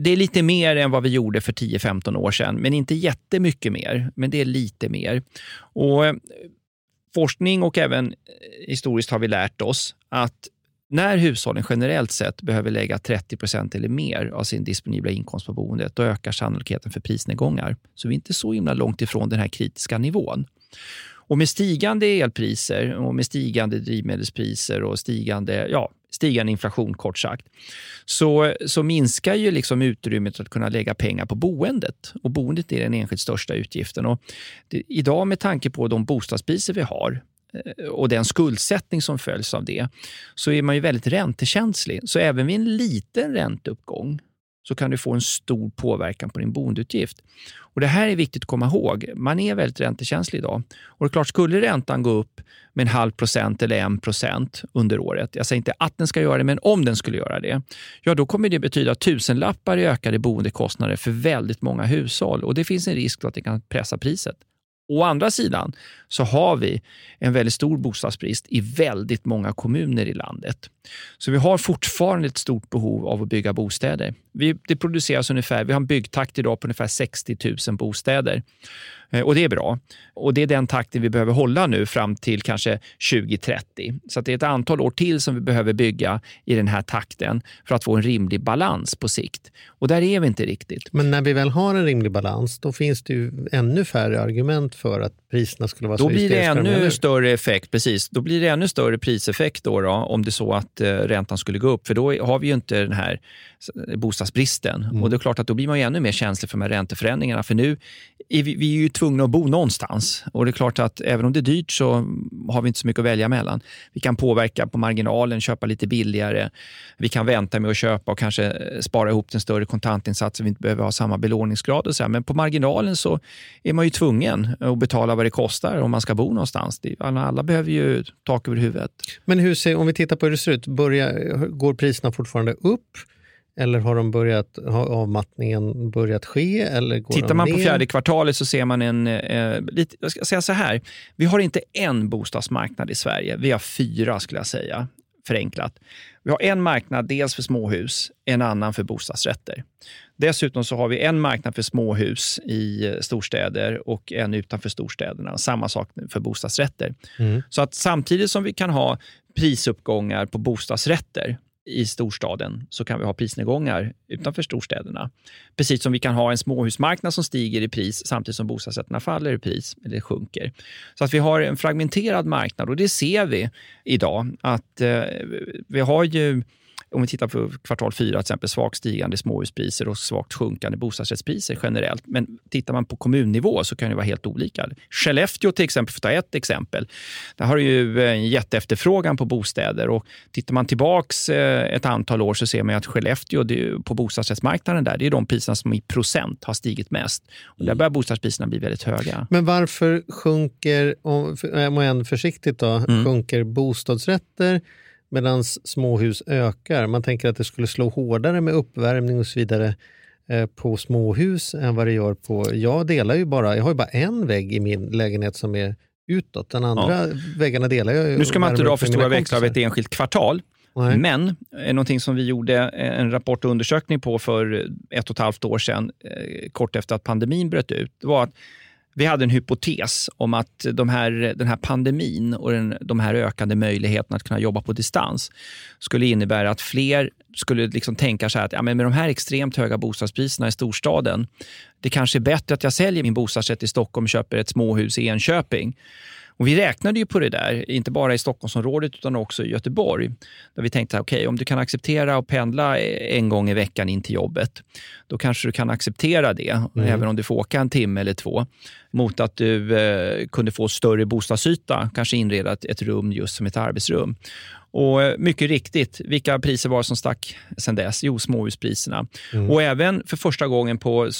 det är lite mer än vad vi gjorde för 10-15 år sedan, men inte jättemycket mer. Men det är lite mer. Och eh, forskning och även eh, historiskt har vi lärt oss att när hushållen generellt sett behöver lägga 30 eller mer av sin disponibla inkomst på boendet, då ökar sannolikheten för prisnedgångar. Så vi är inte så himla långt ifrån den här kritiska nivån. Och med stigande elpriser och med stigande drivmedelspriser och stigande, ja, stigande inflation kort sagt, så, så minskar ju liksom utrymmet att kunna lägga pengar på boendet. Och boendet är den enskilt största utgiften. Och det, idag med tanke på de bostadspriser vi har eh, och den skuldsättning som följs av det, så är man ju väldigt räntekänslig. Så även vid en liten ränteuppgång så kan du få en stor påverkan på din boendeutgift. Och Det här är viktigt att komma ihåg. Man är väldigt räntekänslig idag. Och det är klart, skulle räntan gå upp med en halv procent eller en procent under året, jag säger inte att den ska göra det, men om den skulle göra det, ja då kommer det betyda tusenlappar i ökade boendekostnader för väldigt många hushåll och det finns en risk att det kan pressa priset. Å andra sidan så har vi en väldigt stor bostadsbrist i väldigt många kommuner i landet. Så vi har fortfarande ett stort behov av att bygga bostäder. Vi, det produceras ungefär, vi har en byggtakt idag på ungefär 60 000 bostäder. Eh, Och det är bra. Och det är den takten vi behöver hålla nu fram till kanske 2030. Så det är ett antal år till som vi behöver bygga i den här takten för att få en rimlig balans på sikt. Och där är vi inte riktigt. Men när vi väl har en rimlig balans, då finns det ju ännu färre argument för att priserna skulle vara Då så blir det ännu större effekt, precis. Då blir det ännu större priseffekt då, då om det är så att eh, räntan skulle gå upp. För då har vi ju inte den här bostadsbristen. Och det är klart att då blir man ju ännu mer känslig för de här ränteförändringarna. För nu är vi, vi är ju tvungna att bo någonstans. Och det är klart att även om det är dyrt så har vi inte så mycket att välja mellan. Vi kan påverka på marginalen, köpa lite billigare. Vi kan vänta med att köpa och kanske eh, spara ihop en större kontantinsats så vi inte behöver ha samma belåningsgrad. Och så här. Men på marginalen så är man ju tvungen att betala vad det kostar om man ska bo någonstans. Alla behöver ju tak över huvudet. Men hur ser, om vi tittar på hur det ser ut, börjar, går priserna fortfarande upp? Eller har, de börjat, har avmattningen börjat ske? Eller går Tittar man på ner? fjärde kvartalet så ser man en... Eh, lite, jag ska säga så här. Vi har inte en bostadsmarknad i Sverige. Vi har fyra, skulle jag säga, förenklat. Vi har en marknad dels för småhus, en annan för bostadsrätter. Dessutom så har vi en marknad för småhus i storstäder och en utanför storstäderna. Samma sak för bostadsrätter. Mm. Så att samtidigt som vi kan ha prisuppgångar på bostadsrätter i storstaden så kan vi ha prisnedgångar utanför storstäderna. Precis som vi kan ha en småhusmarknad som stiger i pris samtidigt som bostadsrätterna faller i pris eller sjunker. Så att vi har en fragmenterad marknad och det ser vi idag. att eh, Vi har ju om vi tittar på kvartal fyra, till exempel svagt stigande småhuspriser och svagt sjunkande bostadsrättspriser generellt. Men tittar man på kommunnivå så kan det vara helt olika. Skellefteå till exempel, för att ta ett exempel, där har du ju en jätteefterfrågan på bostäder och tittar man tillbaks eh, ett antal år så ser man att Skellefteå det är ju på bostadsrättsmarknaden där, det är de priserna som i procent har stigit mest. Och där börjar bostadspriserna bli väldigt höga. Men varför sjunker, om än försiktigt då, Mm. sjunker bostadsrätter medan småhus ökar? Man tänker att det skulle slå hårdare med uppvärmning och så vidare eh, på småhus än vad det gör på... Jag delar ju bara, jag har ju bara en vägg i min lägenhet som är utåt. Den andra väggarna delar jag. Nu ska man inte dra för stora växlar av ett enskilt kvartal. Nej. Men eh, någonting som vi gjorde eh, en rapport och undersökning på för ett och ett halvt år sedan, kort efter att pandemin bröt ut, var att vi hade en hypotes om att de här, den här pandemin och den, de här ökande möjligheterna att kunna jobba på distans skulle innebära att fler skulle liksom tänka så här att ja, men med de här extremt höga bostadspriserna i storstaden, det kanske är bättre att jag säljer min bostadsrätt i Stockholm och köper ett småhus i Enköping. Och vi räknade ju på det där, inte bara i Stockholmsområdet utan också i Göteborg. Där vi tänkte, okej, om du kan acceptera att pendla en gång i veckan in till jobbet, då kanske du kan acceptera det, även om du får åka en timme eller två, mot att du eh, kunde få större bostadsyta, kanske inreda ett, ett rum just som ett arbetsrum. Och eh, mycket riktigt, vilka priser var det som stack sen dess? Jo, småhuspriserna. Och även för första gången på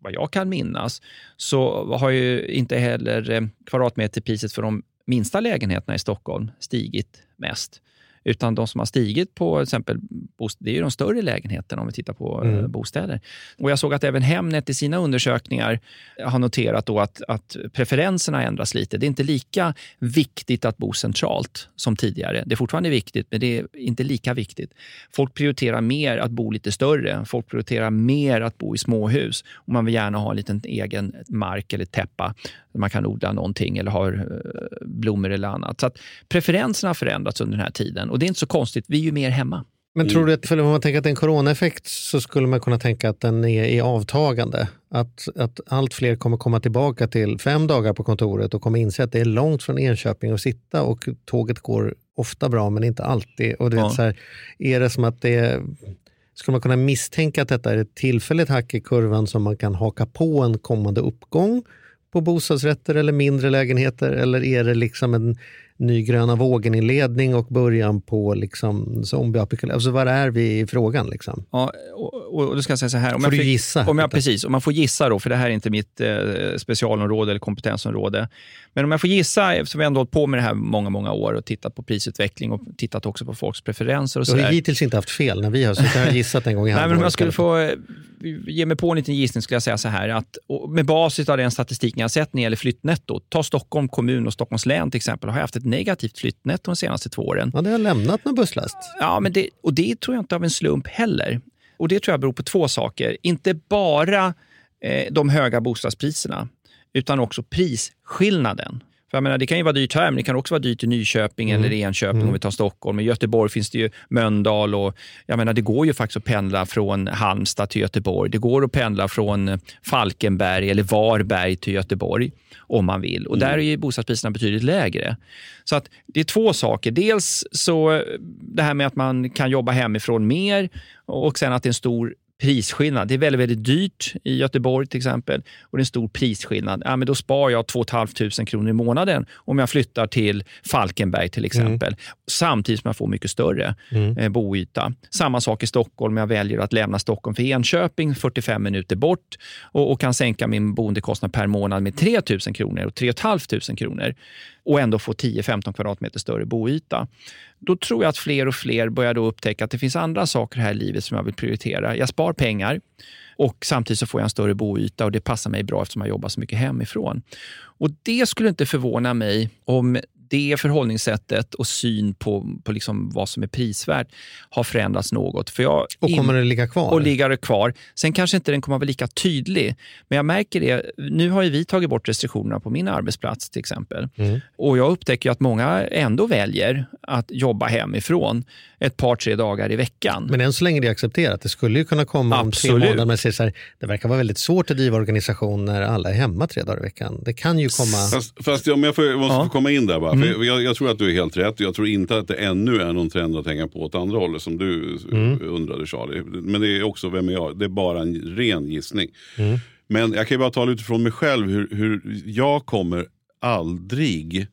vad jag kan minnas så har ju inte heller eh, kvadratmeterpriset för de minsta lägenheterna i Stockholm stigit mest. Utan de som har stigit på till exempel, det är ju de större lägenheterna om vi tittar på eh, bostäder. Och Jag såg att även Hemnet i sina undersökningar har noterat då att, att preferenserna ändras lite. Det är inte lika viktigt att bo centralt som tidigare. Det är fortfarande viktigt, men det är inte lika viktigt. Folk prioriterar mer att bo lite större. Folk prioriterar mer att bo i småhus. Och man vill gärna ha en liten egen mark eller täppa där man kan odla någonting eller ha eh, blommor eller annat. Så att preferenserna har förändrats under den här tiden och det är inte så konstigt. Vi är ju mer hemma. Men tror du att för om man tänker att det är en coronaeffekt så skulle man kunna tänka att den är i avtagande? Att, att allt fler kommer komma tillbaka till fem dagar på kontoret och kommer inse att det är långt från Enköping att sitta och tåget går ofta bra men inte alltid. Och du vet, Ja. så här, är det som att det är, skulle man kunna misstänka att detta är ett tillfälligt hack i kurvan som man kan haka på en kommande uppgång på bostadsrätter eller mindre lägenheter eller är det liksom en ny gröna vågen-inledning och början på liksom zombieapokalyps? Alltså var är vi i frågan? Liksom? Ja, och, och, då ska jag säga så här. Om Får jag du fick- gissa? Om jag, precis, om man får gissa då, för det här är inte mitt eh, specialområde eller kompetensområde. Men om jag får gissa, eftersom vi ändå hållit på med det här många, många år och tittat på prisutveckling och tittat också på folks preferenser och Du har sådär. hittills inte haft fel när vi har suttit och gissat en gång i Nej, men om halvåret. jag skulle få eh, ge mig på en liten gissning skulle jag säga så här att med basis av den statistiken jag sett när det gäller flyttnetto, ta Stockholm kommun och Stockholms län till exempel, har haft ett negativt flyttnetto de senaste två åren. Ja, det har lämnat med busslast. Ja, men det, och det tror jag inte av en slump heller. Och Det tror jag beror på två saker. Inte bara eh, de höga bostadspriserna, utan också prisskillnaden. För jag menar, det kan ju vara dyrt här, men det kan också vara dyrt i Nyköping eller i Enköping om vi tar Stockholm. I Göteborg finns det ju Mölndal och jag menar, det går ju faktiskt att pendla från Halmstad till Göteborg. Det går att pendla från Falkenberg eller Varberg till Göteborg om man vill. Och där är ju bostadspriserna betydligt lägre. Så att det är två saker. Dels så det här med att man kan jobba hemifrån mer och sen att det är en stor prisskillnad. Det är väldigt, väldigt dyrt i Göteborg till exempel och det är en stor prisskillnad. Ja, men då sparar jag 2 500 kronor i månaden om jag flyttar till Falkenberg till exempel. Mm. Samtidigt som jag får mycket större mm. eh, boyta. Samma sak i Stockholm. Jag väljer att lämna Stockholm för Enköping 45 minuter bort och, och kan sänka min boendekostnad per månad med 3 000 kronor och 3 500 kronor och ändå få 10-15 kvadratmeter större boyta. Då tror jag att fler och fler börjar då upptäcka att det finns andra saker här i livet som jag vill prioritera. Jag spar pengar och samtidigt så får jag en större boyta och det passar mig bra eftersom jag jobbar så mycket hemifrån. Och Det skulle inte förvåna mig om det förhållningssättet och syn på, på liksom vad som är prisvärt har förändrats något. För jag och kommer den ligga kvar? Och ligga kvar. Sen kanske inte den kommer vara lika tydlig, men jag märker det. Nu har vi tagit bort restriktionerna på min arbetsplats till exempel. Mm. Och jag upptäcker att många ändå väljer att jobba hemifrån ett par, tre dagar i veckan. Men än så länge är det accepterat. Det skulle ju kunna komma Absolut. om tre månader. Men så här, det verkar vara väldigt svårt att driva organisation när alla är hemma tre dagar i veckan. Det kan ju komma... Fast, fast om jag får, måste ja. få komma in där bara. Mm. För jag, jag, tror att du är helt rätt. Jag tror inte att det ännu är någon trend att hänga på åt andra hållet som du mm. undrade Charlie. Men det är också, vem är jag? Det är bara en ren gissning. Mm. Men jag kan bara tala utifrån mig själv hur, hur jag kommer aldrig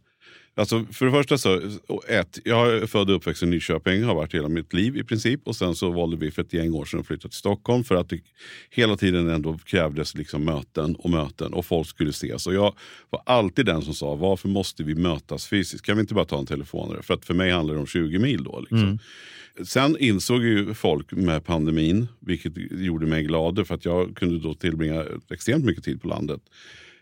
Alltså för det första så, ett, jag är född och uppväxt i Nyköping, har varit hela mitt liv i princip. Och sen så valde vi för ett gäng år sedan att flytta till Stockholm för att det hela tiden ändå krävdes liksom möten och möten och folk skulle ses. Och jag var alltid den som sa, varför måste vi mötas fysiskt? Kan vi inte bara ta en telefonare? För att för mig handlar det om 20 mil då. Liksom. Mm. Sen insåg ju folk med pandemin, vilket gjorde mig glad för att jag kunde då tillbringa extremt mycket tid på landet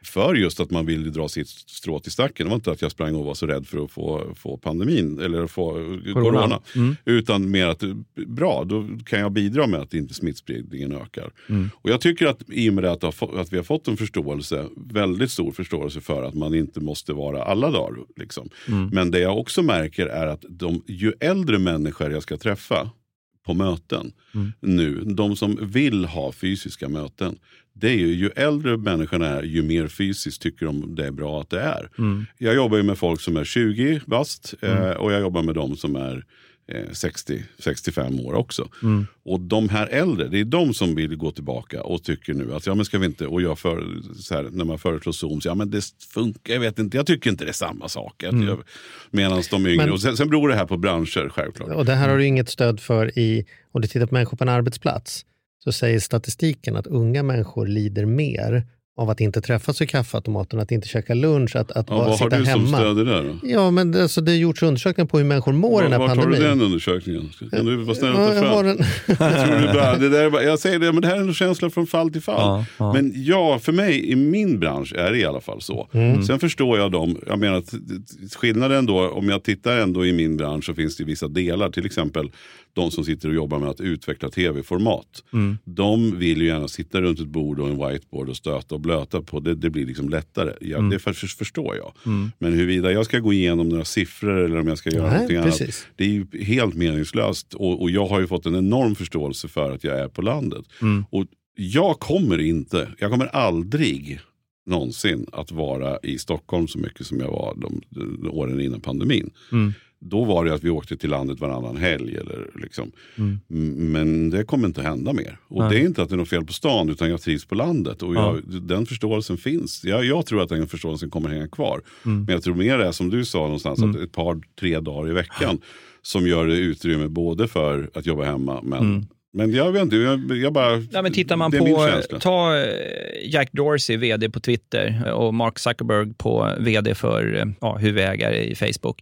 för just att man ville dra sitt strå till stacken. Det var inte att jag sprang och var så rädd för att få, få pandemin eller få corona. corona mm. Utan mer att, bra, då kan jag bidra med att inte smittspridningen ökar. Mm. Och jag tycker att i och med att, att vi har fått en förståelse, väldigt stor förståelse för att man inte måste vara alla dagar. Liksom. Mm. Men det jag också märker är att de, ju äldre människor jag ska träffa på möten mm. nu, de som vill ha fysiska möten, det är ju, ju äldre människorna är, ju mer fysiskt tycker de det är bra att det är. Mm. Jag jobbar ju med folk som är 20 bast mm. eh, och jag jobbar med de som är eh, 60-65 år också. Mm. Och de här äldre, det är de som vill gå tillbaka och tycker nu att ja men ska vi inte, och jag för, så här, när man föreslår Zoom, så, ja men det funkar, jag vet inte, jag tycker inte det är samma sak. Mm. Medan de yngre, men, och sen, sen beror det här på branscher självklart. Och det här har du inget stöd för i, om du tittar på människor på en arbetsplats så säger statistiken att unga människor lider mer av att inte träffas vid kaffeautomaten, att inte käka lunch, att, att ja, bara sitta hemma. Vad har du som stöder det då? Ja, men det, alltså, det har gjorts undersökningar på hur människor mår i den här var pandemin. Var har du den undersökningen? Kan du vara snäll och ta fram? Den. jag, det där, jag säger det, men det här är en känsla från fall till fall. Ja, ja. Men ja, för mig i min bransch är det i alla fall så. Mm. Sen förstår jag dem, jag menar att skillnaden då, om jag tittar ändå i min bransch så finns det vissa delar, till exempel de som sitter och jobbar med att utveckla tv-format. Mm. De vill ju gärna sitta runt ett bord och en whiteboard och stöta och blöta på. Det, det blir liksom lättare. Ja, mm. Det för, förstår jag. Mm. Men huruvida jag ska gå igenom några siffror eller om jag ska göra Nej, någonting precis. annat. Det är ju helt meningslöst. Och, och, jag har ju fått en enorm förståelse för att jag är på landet. Mm. Och jag kommer inte, jag kommer aldrig någonsin att vara i Stockholm så mycket som jag var de, de åren innan pandemin. Mm. Då var det att vi åkte till landet varannan helg. Eller liksom. Mm. Men det kommer inte hända mer. Och Nej. det är inte att det är något fel på stan utan jag trivs på landet. Och jag, ja. Den förståelsen finns. Jag, jag, tror att den förståelsen kommer hänga kvar. Mm. Men jag tror mer det är som du sa någonstans, mm. att ett par, tre dagar i veckan som gör det utrymme både för att jobba hemma men mm. Men jag vet inte, jag, jag bara... Nej, men tittar man på, ta eh, Jack Dorsey, vd på Twitter och Mark Zuckerberg på vd för eh, ja, huvudägare i Facebook.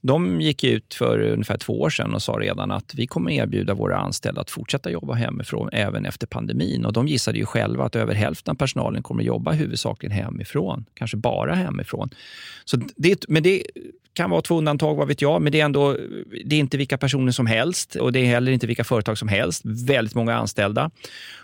De gick ut för ungefär två år sedan och sa redan att vi kommer erbjuda våra anställda att fortsätta jobba hemifrån även efter pandemin. Och De gissade ju själva att över hälften av personalen kommer jobba huvudsakligen hemifrån, kanske bara hemifrån. Så det, men det kan vara två undantag, vad vet jag, men det är ändå det är inte vilka personer som helst och det är heller inte vilka företag som helst. Väldigt många anställda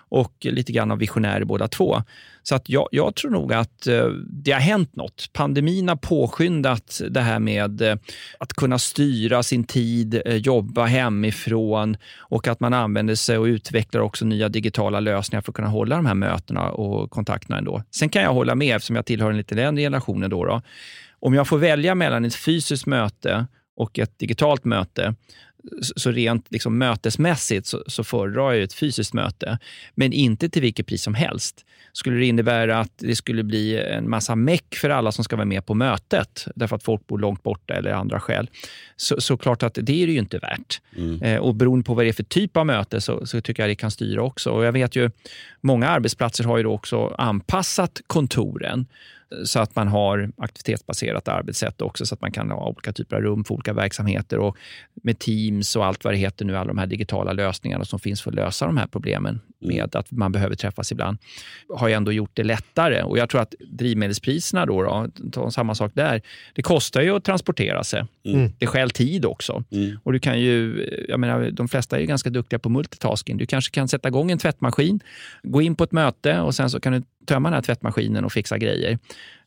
och lite grann av visionärer båda två. Så att jag, jag tror nog att eh, det har hänt något. Pandemin har påskyndat det här med eh, att kunna styra sin tid, eh, jobba hemifrån och att man använder sig och utvecklar också nya digitala lösningar för att kunna hålla de här mötena och kontakterna ändå. Sen kan jag hålla med, eftersom jag tillhör en lite äldre generationen, då, då, om jag får välja mellan ett fysiskt möte och ett digitalt möte Så rent liksom mötesmässigt så, så föredrar jag ett fysiskt möte, men inte till vilket pris som helst. Skulle det innebära att det skulle bli en massa meck för alla som ska vara med på mötet, därför att folk bor långt borta eller andra skäl, så, så klart att det är det ju inte värt. Mm. Eh, och beroende på vad det är för typ av möte så, så tycker jag det kan styra också. Och jag vet ju, många arbetsplatser har ju också anpassat kontoren så att man har aktivitetsbaserat arbetssätt också, så att man kan ha olika typer av rum för olika verksamheter och med Teams och allt vad det heter nu, alla de här digitala lösningarna som finns för att lösa de här problemen med att man behöver träffas ibland, har ju ändå gjort det lättare. Och jag tror att drivmedelspriserna, då, då ta samma sak där, det kostar ju att transportera sig. Mm. Det stjäl tid också. Mm. Och du kan ju, jag menar, de flesta är ju ganska duktiga på multitasking. Du kanske kan sätta igång en tvättmaskin, gå in på ett möte och sen så kan du tömma den här tvättmaskinen och fixa grejer.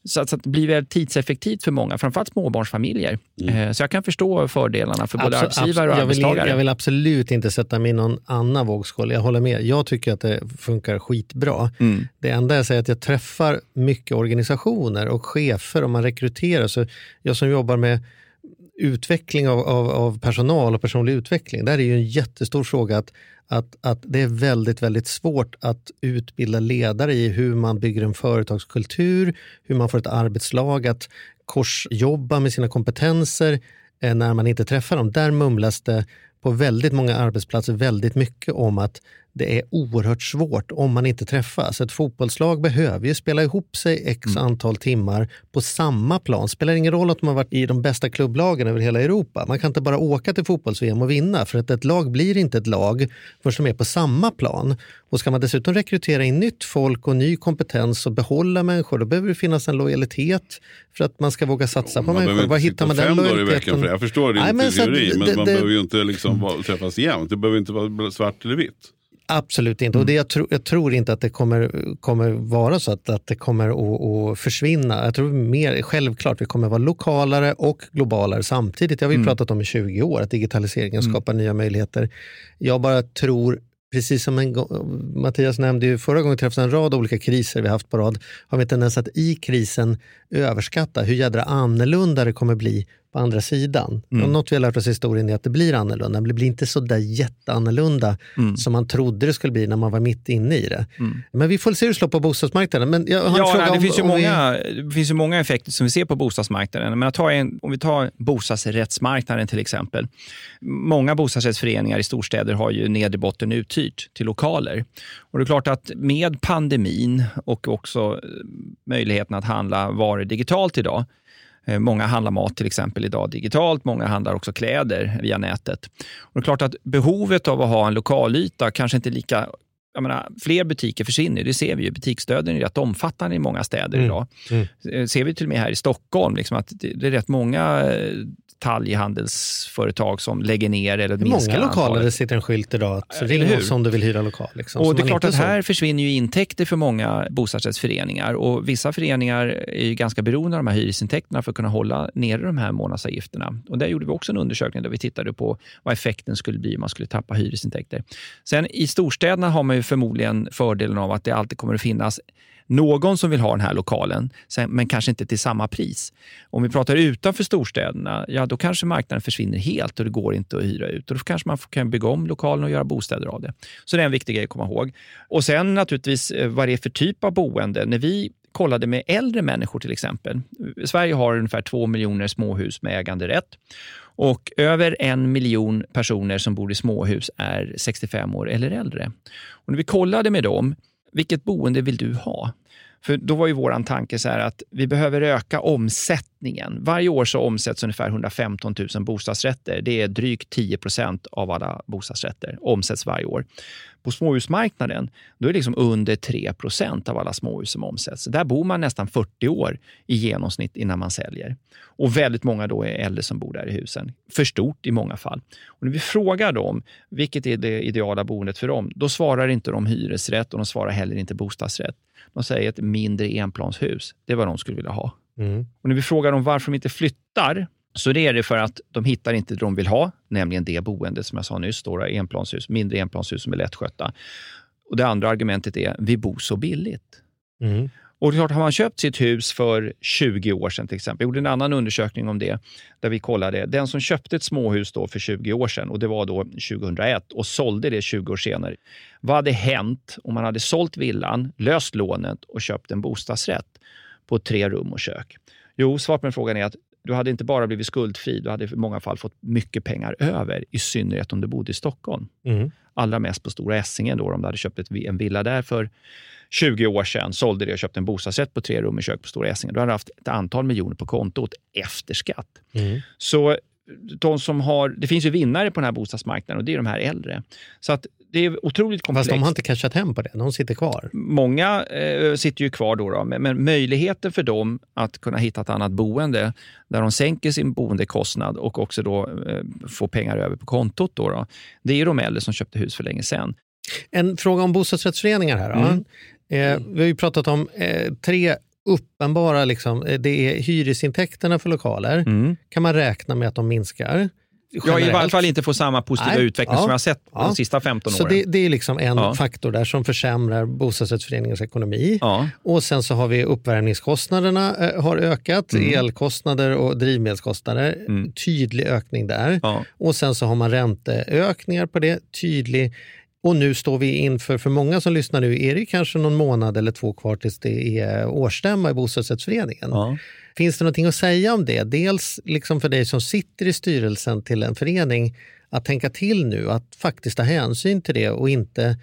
Så att, så att det blir väldigt tidseffektivt för många, framförallt småbarnsfamiljer. Eh, Så jag kan förstå fördelarna för både Abso- arbetsgivare och jag vill, arbetstagare. jag vill absolut inte sätta mig i någon annan vågskål. Jag håller med. Jag tycker att det funkar skitbra. Mm. Det enda jag säger är att jag träffar mycket organisationer och chefer och man rekryterar. Så jag som jobbar med utveckling av, av, av personal och personlig utveckling, där är ju en jättestor fråga att, att, att det är väldigt, väldigt svårt att utbilda ledare i hur man bygger en företagskultur, hur man får ett arbetslag att korsjobba med sina kompetenser eh, när man inte träffar dem. Där mumlas det på väldigt många arbetsplatser väldigt mycket om att det är oerhört svårt om man inte träffas. Ett fotbollslag behöver ju spela ihop sig x antal timmar på samma plan. spelar ingen roll att man varit i de bästa klubblagen över hela Europa. Man kan inte bara åka till fotbolls-VM och vinna för att ett lag blir inte ett lag för som är på samma plan. Och ska man dessutom rekrytera in nytt folk och ny kompetens och behålla människor, då behöver det finnas en lojalitet för att man ska våga satsa på Man behöver människor. Var hittar man den lojaliteten? Jag förstår din Nej, men teori, men det- man det- behöver ju inte liksom träffas jämt. Det behöver inte vara svart eller vitt. Absolut inte. Och det, jag, tro, jag tror inte att det kommer, kommer vara så att, att det kommer att, att försvinna. Jag tror mer, självklart vi kommer vara lokalare och globalare samtidigt. Det har vi pratat om i 20 år, att digitaliseringen skapar nya möjligheter. Jag bara tror, precis som en, Mattias nämnde ju förra gången träffades en rad olika kriser vi haft på rad, har vi en tendens att i krisen överskatta hur jädra annorlunda det kommer bli på andra sidan. Mm. Och något vi har lärt oss i historien är att det blir annorlunda, men det blir inte så där jätteannorlunda Mm. som man trodde det skulle bli när man var mitt inne i det. Men vi får se hur det slår på bostadsmarknaden. Men jag har en Ja, fråga nej, det, om, finns ju om vi- många, det finns ju många effekter som vi ser på bostadsmarknaden. Men tar en, om vi tar bostadsrättsmarknaden till exempel. Många bostadsrättsföreningar i storstäder har ju nedre botten uthyrt till lokaler. Och det är klart att med pandemin och också eh, möjligheten att handla varor digitalt idag, eh, Många handlar mat till exempel idag digitalt, många handlar också kläder via nätet. Och det är klart att behovet av att ha en lokalyta kanske inte är lika jag menar, fler butiker försvinner, det ser vi ju. Butiksdöden är rätt omfattande i många städer Mm. idag. Eh, ser vi till och med här i Stockholm, liksom att det det är rätt många eh, detaljhandelsföretag som lägger ner eller minskar många lokaler antalet. det sitter en skylt idag att ring hur? oss om du vill hyra lokal. Liksom, Och det är klart att här försvinner ju intäkter för många bostadsrättsföreningar och vissa föreningar är ju ganska beroende av de här hyresintäkterna för att kunna hålla nere de här månadsavgifterna. Och där gjorde vi också en undersökning där vi tittade på vad effekten skulle bli om man skulle tappa hyresintäkter. Sen i storstäderna har man ju förmodligen fördelen av att det alltid kommer att finnas någon som vill ha den här lokalen, men kanske inte till samma pris. Om vi pratar utanför storstäderna, ja då kanske marknaden försvinner helt och det går inte att hyra ut. Och då kanske man kan bygga om lokalen och göra bostäder av det. Så det är en viktig grej att komma ihåg. Och sen naturligtvis eh, vad det är för typ av boende. När vi kollade med äldre människor till exempel. Eh, Sverige har ungefär två miljoner småhus med äganderätt. Och över en miljon personer som bor i småhus är 65 år eller äldre. Och när vi kollade med dem, vilket boende vill du ha? För då var ju våran tanke så här att vi behöver öka omsättningen omsättningen. Varje år så omsätts ungefär 115 000 bostadsrätter. Det är drygt 10 procent av alla bostadsrätter omsätts varje år. På småhusmarknaden då är det liksom under 3 procent av alla småhus som omsätts. Där bor man nästan 40 år i genomsnitt innan man säljer. Och väldigt många då är äldre som bor där i husen. För stort i många fall. Och när vi frågar dem vilket är det ideala boendet för dem, då svarar inte de hyresrätt och de svarar heller inte bostadsrätt. De säger ett mindre enplanshus. Det är vad de skulle vilja ha. Mm. Och när vi frågar dem varför de inte flyttar, så det är det för att de hittar inte det de vill ha, nämligen det boendet som jag sa nyss, stora enplanshus, mindre enplanshus som är lättskötta. Och det andra argumentet är, vi bor så billigt. Mm. Och det är klart, har man köpt sitt hus för 20 år sedan till exempel, jag gjorde en annan undersökning om det, där vi kollade, den som köpte ett småhus då för 20 år sedan, och det var då 2001, och sålde det 20 år senare. Vad hade hänt om man hade sålt villan, löst lånet och köpt en bostadsrätt på tre rum och kök? Jo, svaret på den frågan är att du hade inte bara blivit skuldfri, du hade i många fall fått mycket pengar över, i synnerhet om du bodde i Stockholm. Mm. Allra mest på Stora Essingen, då, om du hade köpt ett, en villa där för 20 år sedan, sålde det och köpte en bostadsrätt på tre rum och kök på Stora Essingen. Du hade haft ett antal miljoner på kontot efter skatt. Mm. Så de som har, det finns ju vinnare på den här bostadsmarknaden och det är de här äldre. Så att det är otroligt komplext. Fast de har inte cashat hem på det, de sitter kvar. Många eh, sitter ju kvar då, då men, men möjligheten för dem att kunna hitta ett annat boende där de sänker sin boendekostnad och också då eh, får pengar över på kontot. Då, då det är ju de äldre som köpte hus för länge sedan. En fråga om bostadsrättsföreningar här. Mm. Eh, vi har ju pratat om eh, tre uppenbara, liksom, eh, det är hyresintäkterna för lokaler. Mm. Kan man räkna med att de minskar? Ja, i generellt? varje fall inte få samma positiva Nej. utveckling Ja. som jag har sett Ja. de sista 15 Så åren. det, det är liksom en Ja. faktor där som försämrar bostadsrättsföreningens ekonomi. Och sen så har vi uppvärmningskostnaderna eh, har ökat, Mm. elkostnader och drivmedelskostnader. Mm. Tydlig ökning där. Och sen så har man ränteökningar på det, tydlig. Och nu står vi inför, för många som lyssnar nu, är det kanske någon månad eller två kvar tills det är årsstämma i bostadsrättsföreningen. Ja. Finns det någonting att säga om det? Dels liksom för dig som sitter i styrelsen till en förening, att tänka till nu, att faktiskt ta hänsyn till det och inte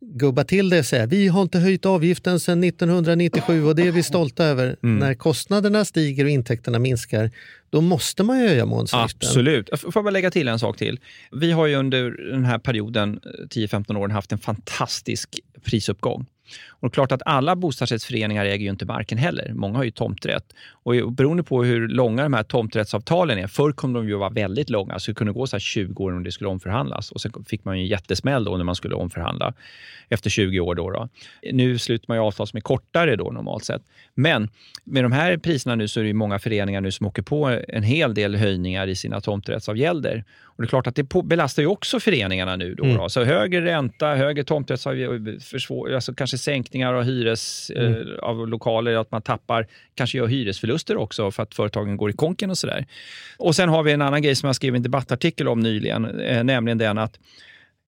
gubba till det och säga vi har inte höjt avgiften sedan 1997 och det är vi stolta över. Mm. När kostnaderna stiger och intäkterna minskar, då måste man ju höja månadsavgiften. Absolut. Får jag bara lägga till en sak till? Vi har ju under den här perioden, eh, 10-15 åren, haft en fantastisk prisuppgång. Och det är klart att alla bostadsrättsföreningar äger ju inte marken heller. Många har ju tomträtt. Och beroende på hur långa de här tomträttsavtalen är, förr kom de ju vara väldigt långa, så det kunde gå så här 20 år om det skulle omförhandlas. Och sen fick man ju en jättesmäll då när man skulle omförhandla efter 20 år. Då, då. Nu sluter man ju avtal som är kortare då normalt sett. Men med de här priserna nu så är det ju många föreningar nu som åker på en hel del höjningar i sina tomträttsavgälder. Och det är klart att det belastar ju också föreningarna nu. Då, Mm. då. Så högre ränta, högre tomträttsavgäld, försvår- alltså kanske sänkningar av hyres Mm. eh, av lokaler, att man tappar, kanske gör hyresförluster också för att företagen går i konken och sådär. Och sen har vi en annan grej som jag skrev en debattartikel om nyligen, eh, nämligen den att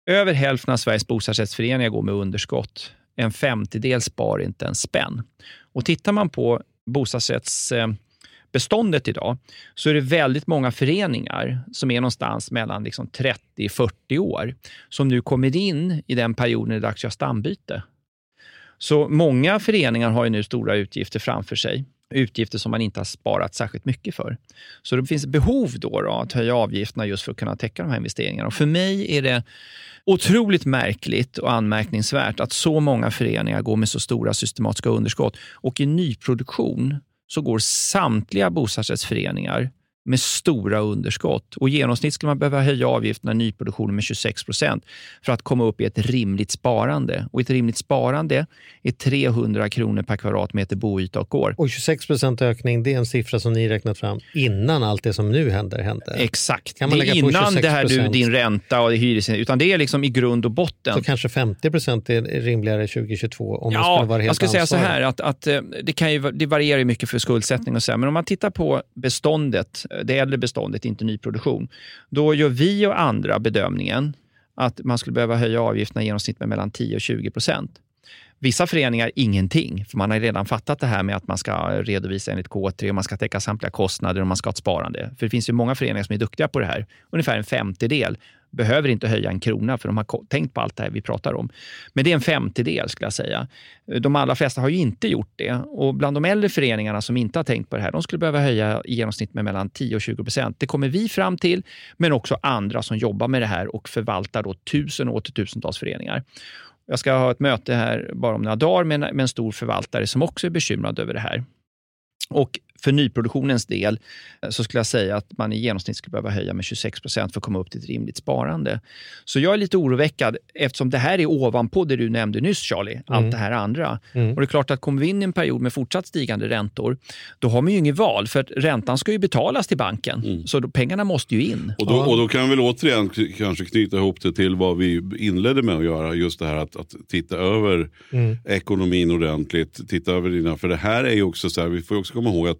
över hälften av Sveriges bostadsrättsföreningar går med underskott. En femtedel spar inte en spänn. Och tittar man på beståndet idag så är det väldigt många föreningar som är någonstans mellan liksom 30-40 år som nu kommer in i den perioden det är dags att göra stambyte. Så många föreningar har ju nu stora utgifter framför sig. Utgifter som man inte har sparat särskilt mycket för. Så det finns behov då, då att höja avgifterna just för att kunna täcka de här investeringarna. Och för mig är det otroligt märkligt och anmärkningsvärt att så många föreningar går med så stora systematiska underskott. Och i nyproduktion så går samtliga bostadsrättsföreningar med stora underskott. Och I genomsnitt skulle man behöva höja avgifterna i nyproduktionen med 26 procent för att komma upp i ett rimligt sparande. Och ett rimligt sparande är 300 kronor per kvadratmeter boyta och år. Och 26 procent ökning, det är en siffra som ni räknat fram innan allt det som nu händer hände. Exakt. Kan man det är innan det här du, 26%? din ränta och hyres, utan det är liksom i grund och botten. Så kanske 50 procent är rimligare 2022 om man Ja, skulle vara helt jag skulle säga så ansvarig. här att, att eh, det, kan ju, det varierar mycket för skuldsättning och så här, men om man tittar på beståndet, det äldre beståndet, inte nyproduktion, då gör vi och andra bedömningen att man skulle behöva höja avgifterna i genomsnitt med mellan 10 och 20 procent. Vissa föreningar ingenting, för man har redan fattat det här med att man ska redovisa enligt K3, man ska täcka samtliga kostnader och man ska ha ett sparande. För det finns ju många föreningar som är duktiga på det här. Ungefär en femtedel behöver inte höja en krona för de har tänkt på allt det här vi pratar om. Men det är en femtedel skulle jag säga. De allra flesta har ju inte gjort det. Och bland de äldre föreningarna som inte har tänkt på det här, de skulle behöva höja i genomsnitt med mellan 10 och 20 procent. Det kommer vi fram till, men också andra som jobbar med det här och förvaltar då tusen och åter tusentals föreningar. Jag ska ha ett möte här bara om några dagar med en, med en stor förvaltare som också är bekymrad över det här. Och för nyproduktionens del eh, så skulle jag säga att man i genomsnitt skulle behöva höja med 26 procent för att komma upp till ett rimligt sparande. Så jag är lite oroväckad eftersom det här är ovanpå det du nämnde nyss Charlie, allt Mm. det här andra. Mm. Och det är klart att kommer vi in i en period med fortsatt stigande räntor, då har man ju inget val för att räntan ska ju betalas till banken. Så då, pengarna måste ju in. Och då, och då kan vi väl återigen kanske knyta ihop det till vad vi inledde med att göra. Just det här att, att titta över Mm. ekonomin ordentligt. Titta över dina, för det här är ju också så här, vi får också komma ihåg att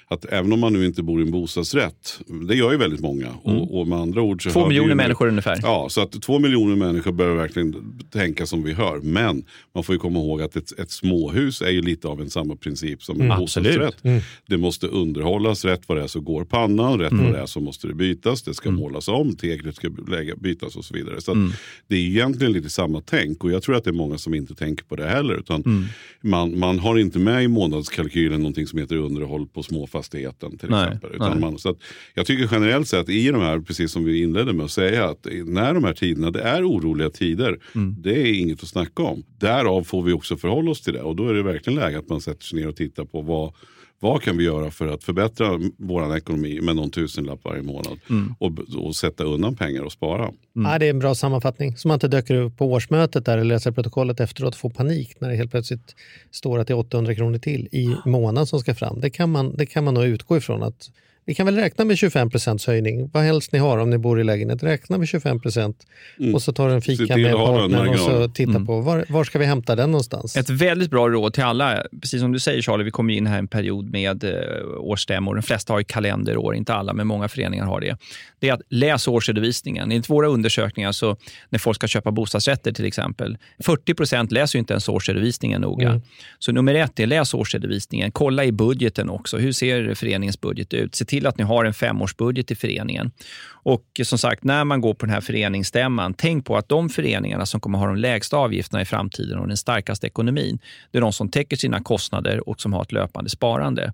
att även om man nu inte bor i en bostadsrätt, det gör ju väldigt många. Och, och med andra ord så Mm. Två miljoner ju människor ungefär. Ja, så att två miljoner människor börjar verkligen tänka som vi hör. Men man får ju komma ihåg att ett, ett småhus är ju lite av en samma princip som en Mm, bostadsrätt. Mm. Det måste underhållas, rätt vad det är så går pannan, rätt Mm. vad det är så måste det bytas, det ska målas om, teglet ska lägga, bytas och så vidare. Så Mm. det är egentligen lite samma tänk och jag tror att det är många som inte tänker på det heller. Utan Mm. man, man har inte med i månadskalkylen någonting som heter underhåll på småfastigheten till Nej, exempel. Utan nej. man, så att jag tycker generellt sett i de här, precis som vi inledde med att säga, att när de här tiderna, det är oroliga tider, Mm. det är inget att snacka om. Därav får vi också förhålla oss till det och då är det verkligen läge att man sätter sig ner och tittar på vad vad kan vi göra för att förbättra vår ekonomi med någon tusenlapp varje månad Mm. och, och sätta undan pengar och spara? Ja, det är en bra sammanfattning. Så man inte döker upp på årsmötet där eller läser protokollet efteråt och får panik när det helt plötsligt står att det är 800 kronor till i månaden som ska fram. Det kan man, det kan man nog utgå ifrån att vi kan väl räkna med 25% höjning, vad helst ni har om ni bor i lägenhet. Räkna med 25 Mm. och så tar du en fika med partnern och så marginalen. titta Mm. på var, var ska vi hämta den någonstans? Ett väldigt bra råd till alla, precis som du säger Charlie, vi kommer in här i en period med eh, årsstämmor. De flesta har ju kalenderår, inte alla, men många föreningar har det. Det är att läs årsredovisningen. Enligt våra undersökningar, så när folk ska köpa bostadsrätter till exempel, 40 procent läser ju inte ens årsredovisningen noga. Mm. Så nummer ett är läs årsredovisningen. Kolla i budgeten också. Hur ser föreningens budget ut? Till att ni har en femårsbudget i föreningen. Och som sagt, när man går på den här föreningsstämman, tänk på att de föreningarna som kommer ha de lägsta avgifterna i framtiden och den starkaste ekonomin, det är de som täcker sina kostnader och som har ett löpande sparande.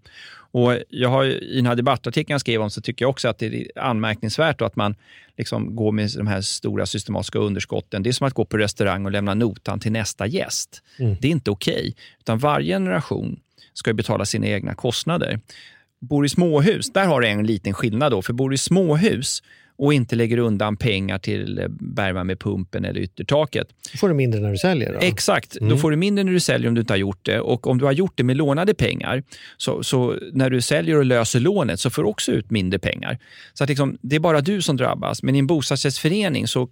Och jag har, I den här debattartikeln jag skrev om så tycker jag också att det är anmärkningsvärt att man liksom går med de här stora systematiska underskotten. Det är som att gå på restaurang och lämna notan till nästa gäst. Mm. Det är inte okej. Utan varje generation ska betala sina egna kostnader. Bor i småhus, där har du en liten skillnad. då. För bor du i småhus och inte lägger undan pengar till eh, bergvärmepumpen eller yttertaket, Då får du mindre när du säljer. Då. Exakt, Mm. då får du mindre när du säljer om du inte har gjort det. Och om du har gjort det med lånade pengar, så, så när du säljer och löser lånet så får du också ut mindre pengar. Så att liksom, det är bara du som drabbas. Men i en bostadsrättsförening så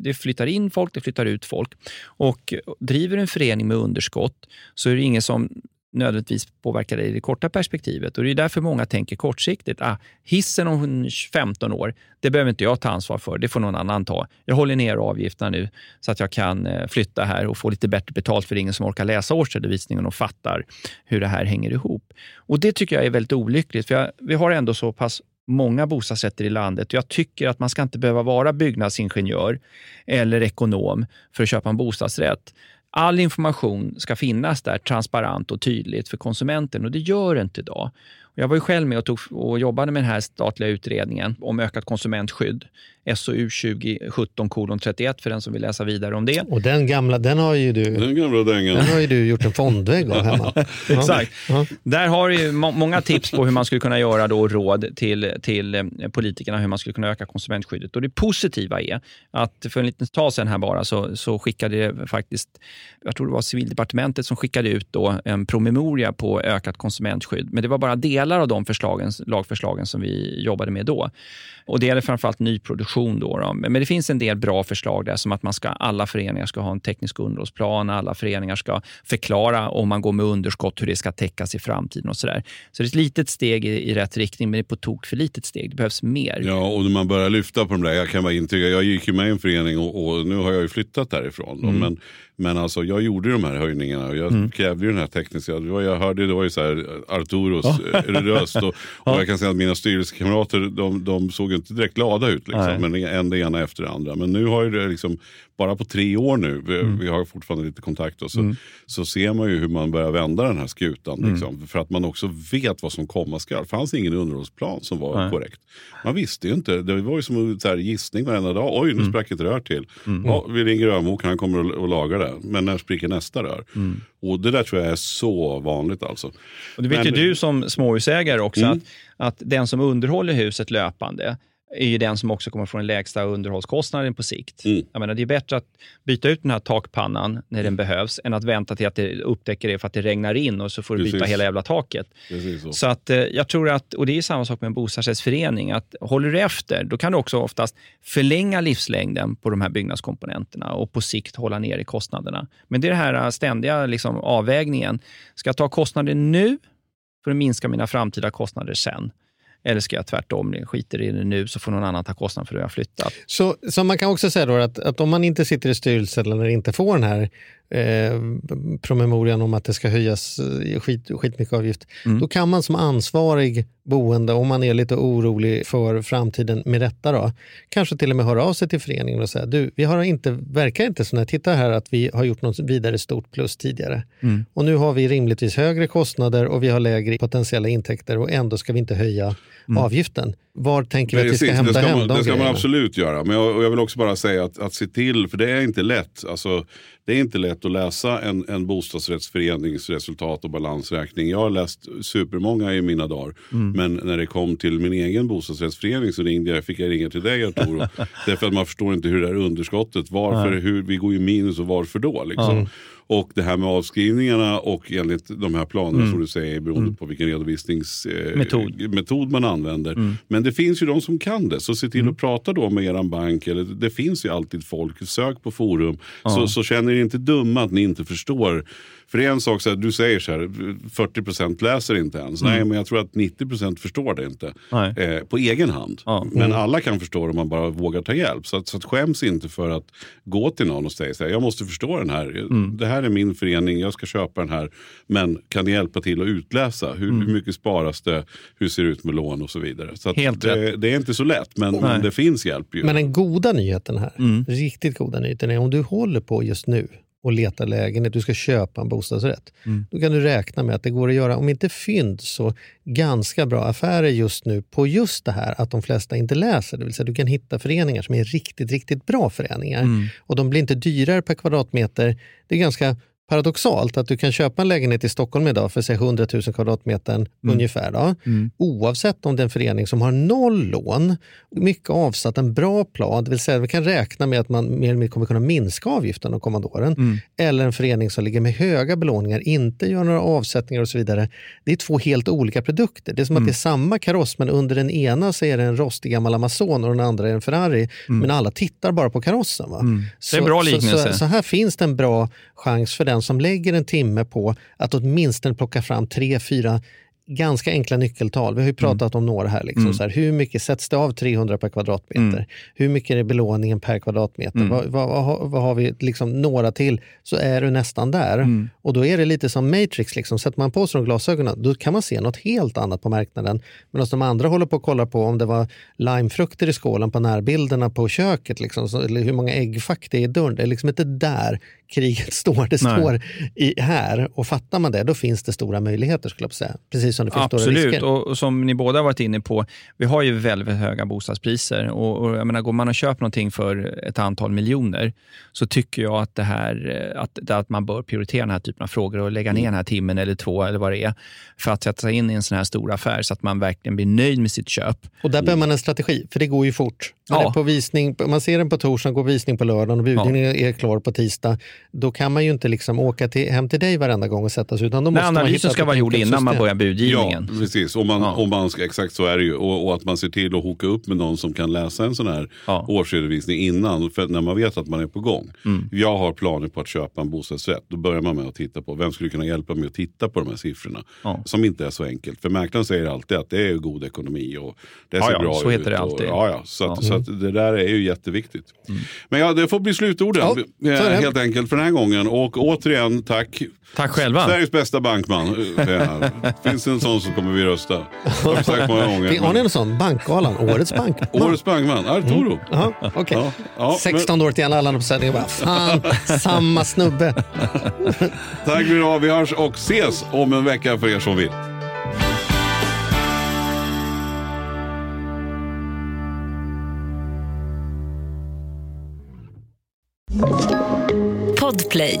det flyttar in folk, det flyttar ut folk. Och driver du en förening med underskott så är det ingen som nödvändigtvis påverkar dig i det korta perspektivet. Och Det är därför många tänker kortsiktigt. Ah, hissen om 15 år, det behöver inte jag ta ansvar för. Det får någon annan ta. Jag håller ner avgifterna nu så att jag kan eh, flytta här och få lite bättre betalt för det är ingen som orkar läsa årsredovisningen och fattar hur det här hänger ihop. Och Det tycker jag är väldigt olyckligt. För jag, vi har ändå så pass många bostadsrätter i landet. Jag tycker att man ska inte behöva vara byggnadsingenjör eller ekonom för att köpa en bostadsrätt. All information ska finnas där transparent och tydligt för konsumenten och det gör det inte idag. Jag var ju själv med och, tog, och jobbade med den här statliga utredningen om ökat konsumentskydd. SOU 2017-31 för den som vill läsa vidare om det. Och den gamla, den har ju du, Den gamla dängan. den har ju du gjort en fondvägg av hemma. Exakt. Ja. Där har du ju må- många tips på hur man skulle kunna göra då råd till, till eh, politikerna hur man skulle kunna öka konsumentskyddet. Och Det positiva är att för en liten tag sedan här bara så, så skickade det faktiskt, jag tror det var civildepartementet som skickade ut då en promemoria på ökat konsumentskydd. Men det var bara delar av de förslagen, lagförslagen som vi jobbade med då. Och Det gäller framförallt nyproduktion. Då, då. Men det finns en del bra förslag där som att man ska, alla föreningar ska ha en teknisk underhållsplan, alla föreningar ska förklara om man går med underskott hur det ska täckas i framtiden och sådär. Så det är ett litet steg i, i rätt riktning, men det är på tok för litet steg. Det behövs mer. Ja, och när man börjar lyfta på de där, jag kan bara intyga, jag gick ju med i en förening och, och nu har jag ju flyttat därifrån. Då, Mm. men, men alltså jag gjorde de här höjningarna och jag krävde ju den här tekniska, jag hörde det var ju så här Arturos eh, röst och, och jag kan säga att mina styrelsekamrater de, de såg inte direkt glada ut. Liksom, men en det ena efter det andra. Men nu har ju det liksom, bara på tre år nu, vi, Mm. vi har fortfarande lite kontakt och så, så ser man ju hur man börjar vända den här skutan. Mm. Liksom, för att man också vet vad som komma skall. Det fanns ingen underhållsplan som var Nej. korrekt. Man visste ju inte. Det var ju som en så här gissning varenda dag. Oj, Mm. nu sprack ett rör till. Ja, vi ringer Ömok, han kommer och, lagar det. Men när spricker nästa rör? Mm. Och det där tror jag är så vanligt alltså. Och det vet Men- ju du som småhusägare också, Mm. att, att den som underhåller huset löpande är ju den som också kommer få den lägsta underhållskostnaden på sikt. Mm. Jag menar, det är bättre att byta ut den här takpannan när den behövs, än att vänta till att det upptäcker det för att det regnar in och så får du byta hela jävla taket. Så. Så att eh, jag tror att, och det är samma sak med en bostadsrättsförening, att håller du efter, då kan du också oftast förlänga livslängden på de här byggnadskomponenterna och på sikt hålla ner i kostnaderna. Men det är den här ständiga liksom, avvägningen. Ska jag ta kostnader nu för att minska mina framtida kostnader sen? Eller ska jag tvärtom, skiter i det nu så får någon annan ta kostnaden för det jag har flyttat. Så, så man kan också säga då att, att om man inte sitter i styrelsen eller inte får den här eh, promemorian om att det ska höjas eh, skit, skitmycket avgift, Mm. då kan man som ansvarig boende, om man är lite orolig för framtiden med rätta, då, kanske till och med höra av sig till föreningen och säga du, vi har inte, verkar inte så när jag tittar här att vi har gjort något vidare stort plus tidigare. Mm. Och nu har vi rimligtvis högre kostnader och vi har lägre potentiella intäkter och ändå ska vi inte höja avgiften. Var tänker vi att vi ska hämta det ska, hem man, de det ska man grejerna? absolut göra. Men jag, jag vill också bara säga att, att se till, för det är inte lätt. Alltså, det är inte lätt att läsa en, en bostadsrättsförenings resultat och balansräkning. Jag har läst supermånga i mina dagar. Men när det kom till min egen bostadsrättsförening så ringde jag, fick jag ringa till dig Arturo. Därför att man förstår inte hur det här underskottet, varför, hur, vi går ju minus och varför då? Liksom. Och det här med avskrivningarna och enligt de här planerna som du säger beroende på vilken redovisningsmetod Metod. metod man använder. Men det finns ju de som kan det. Så se till att prata då med er bank. Eller, det finns ju alltid folk. Sök på forum. Så, så känner er inte dumma att ni inte förstår. För det är en sak, så här, du säger så här, 40% läser inte ens. Nej, men jag tror att 90% förstår det inte. Nej. Eh, på egen hand. Ja. Men alla kan förstå det om man bara vågar ta hjälp. Så, att, så att skäms inte för att gå till någon och säga så här, jag måste förstå den här. Det här är min förening, jag ska köpa den här. Men kan ni hjälpa till att utläsa? Hur, hur mycket sparas det? Hur ser det ut med lån och så vidare. Så att Helt det, det är inte så lätt, men, men det finns hjälp ju. Men den goda nyheten här, Mm. riktigt goda nyheten är om du håller på just nu och letar lägenhet, du ska köpa en bostadsrätt. Mm. Då kan du räkna med att det går att göra, om inte fynd, så ganska bra affärer just nu på just det här att de flesta inte läser. Det vill säga du kan hitta föreningar som är riktigt, riktigt bra föreningar. Mm. Och de blir inte dyrare per kvadratmeter. Det är ganska paradoxalt att du kan köpa en lägenhet i Stockholm idag för säg 100 000 kvadratmeter Mm. ungefär. Då, Oavsett om det är en förening som har noll lån, mycket avsatt, en bra plan, det vill säga vi kan räkna med att man mer eller mindre kommer kunna minska avgiften de kommande åren. Mm. Eller en förening som ligger med höga belåningar, inte gör några avsättningar och så vidare. Det är två helt olika produkter. Det är som Mm. att det är samma kaross men under den ena så är det en rostig gammal Amazon och den andra är en Ferrari. Men alla tittar bara på karossen. Va? Mm. Det är en bra Så, liknelse. så, så här finns det en bra chans för den som lägger en timme på att åtminstone plocka fram tre, fyra ganska enkla nyckeltal. Vi har ju pratat om några här. Liksom, så här. Hur mycket sätts det av 300 per kvadratmeter? Hur mycket är belåningen per kvadratmeter? Vad, vad, vad, har- vad har vi liksom några till så är du nästan där. Och då är det lite som Matrix. Liksom. Sätter man på sig de glasögonen då kan man se något helt annat på marknaden. Medan de andra håller på att kolla på om det var limefrukter i skålen på närbilderna på köket. Liksom, så, eller hur många äggfack det är i dörren. Det är liksom inte där kriget står. Det Nej. står i, här. Och fattar man det, då finns det stora möjligheter skulle jag säga. Precis som det finns stora Absolut, risker. och, och som ni båda har varit inne på, vi har ju väldigt, höga bostadspriser. Och, och jag menar, går man och köper någonting för ett antal miljoner, så tycker jag att, det här, eh, att, att man bör prioritera den här typen av frågor och lägga ner den här timmen eller två, eller vad det är, för att sätta sig in i en sån här stor affär, så att man verkligen blir nöjd med sitt köp. Och där behöver man en strategi, för det går ju fort. När Ja. på visning, man ser den på torsdagen, går visning på lördagen och budgivningen är klar på tisdag. Då kan man ju inte liksom åka till, hem till dig varenda gång och sätta sig. Utan då Men måste man hitta analysen ska vara gjord innan man börjar budgivningen. Ja, precis. Och man, Ja. och man ska, exakt så är det ju. Och, och att man ser till att hoka upp med någon som kan läsa en sån här Ja. årsredovisning innan. För när man vet att man är på gång. Mm. Jag har planer på att köpa en bostadsrätt. Då börjar man med att titta på vem skulle kunna hjälpa mig att titta på de här siffrorna. Ja. Som inte är så enkelt. För mäklaren säger alltid att det är god ekonomi och det ser ja, bra så ut. heter det och, alltid. Ja, ja, så, att, Ja. Mm. så att det där är ju jätteviktigt. Men ja, det får bli slutorden. Så det. helt enkelt för den här gången. Och återigen, tack. Tack själva. Sveriges bästa bankman. eh. Finns en sån så kommer vi rösta. Det har vi sagt många gånger. Har ni en sån? Bankgalan, Årets bankman. Årets bankman, Arturo. Jaha, okej. Ja, ja, 16 år till alla andra på sändningen. Bara, Fan, samma snubbe. Tack för idag. Vi hörs och ses om en vecka för er som vill. Podplay.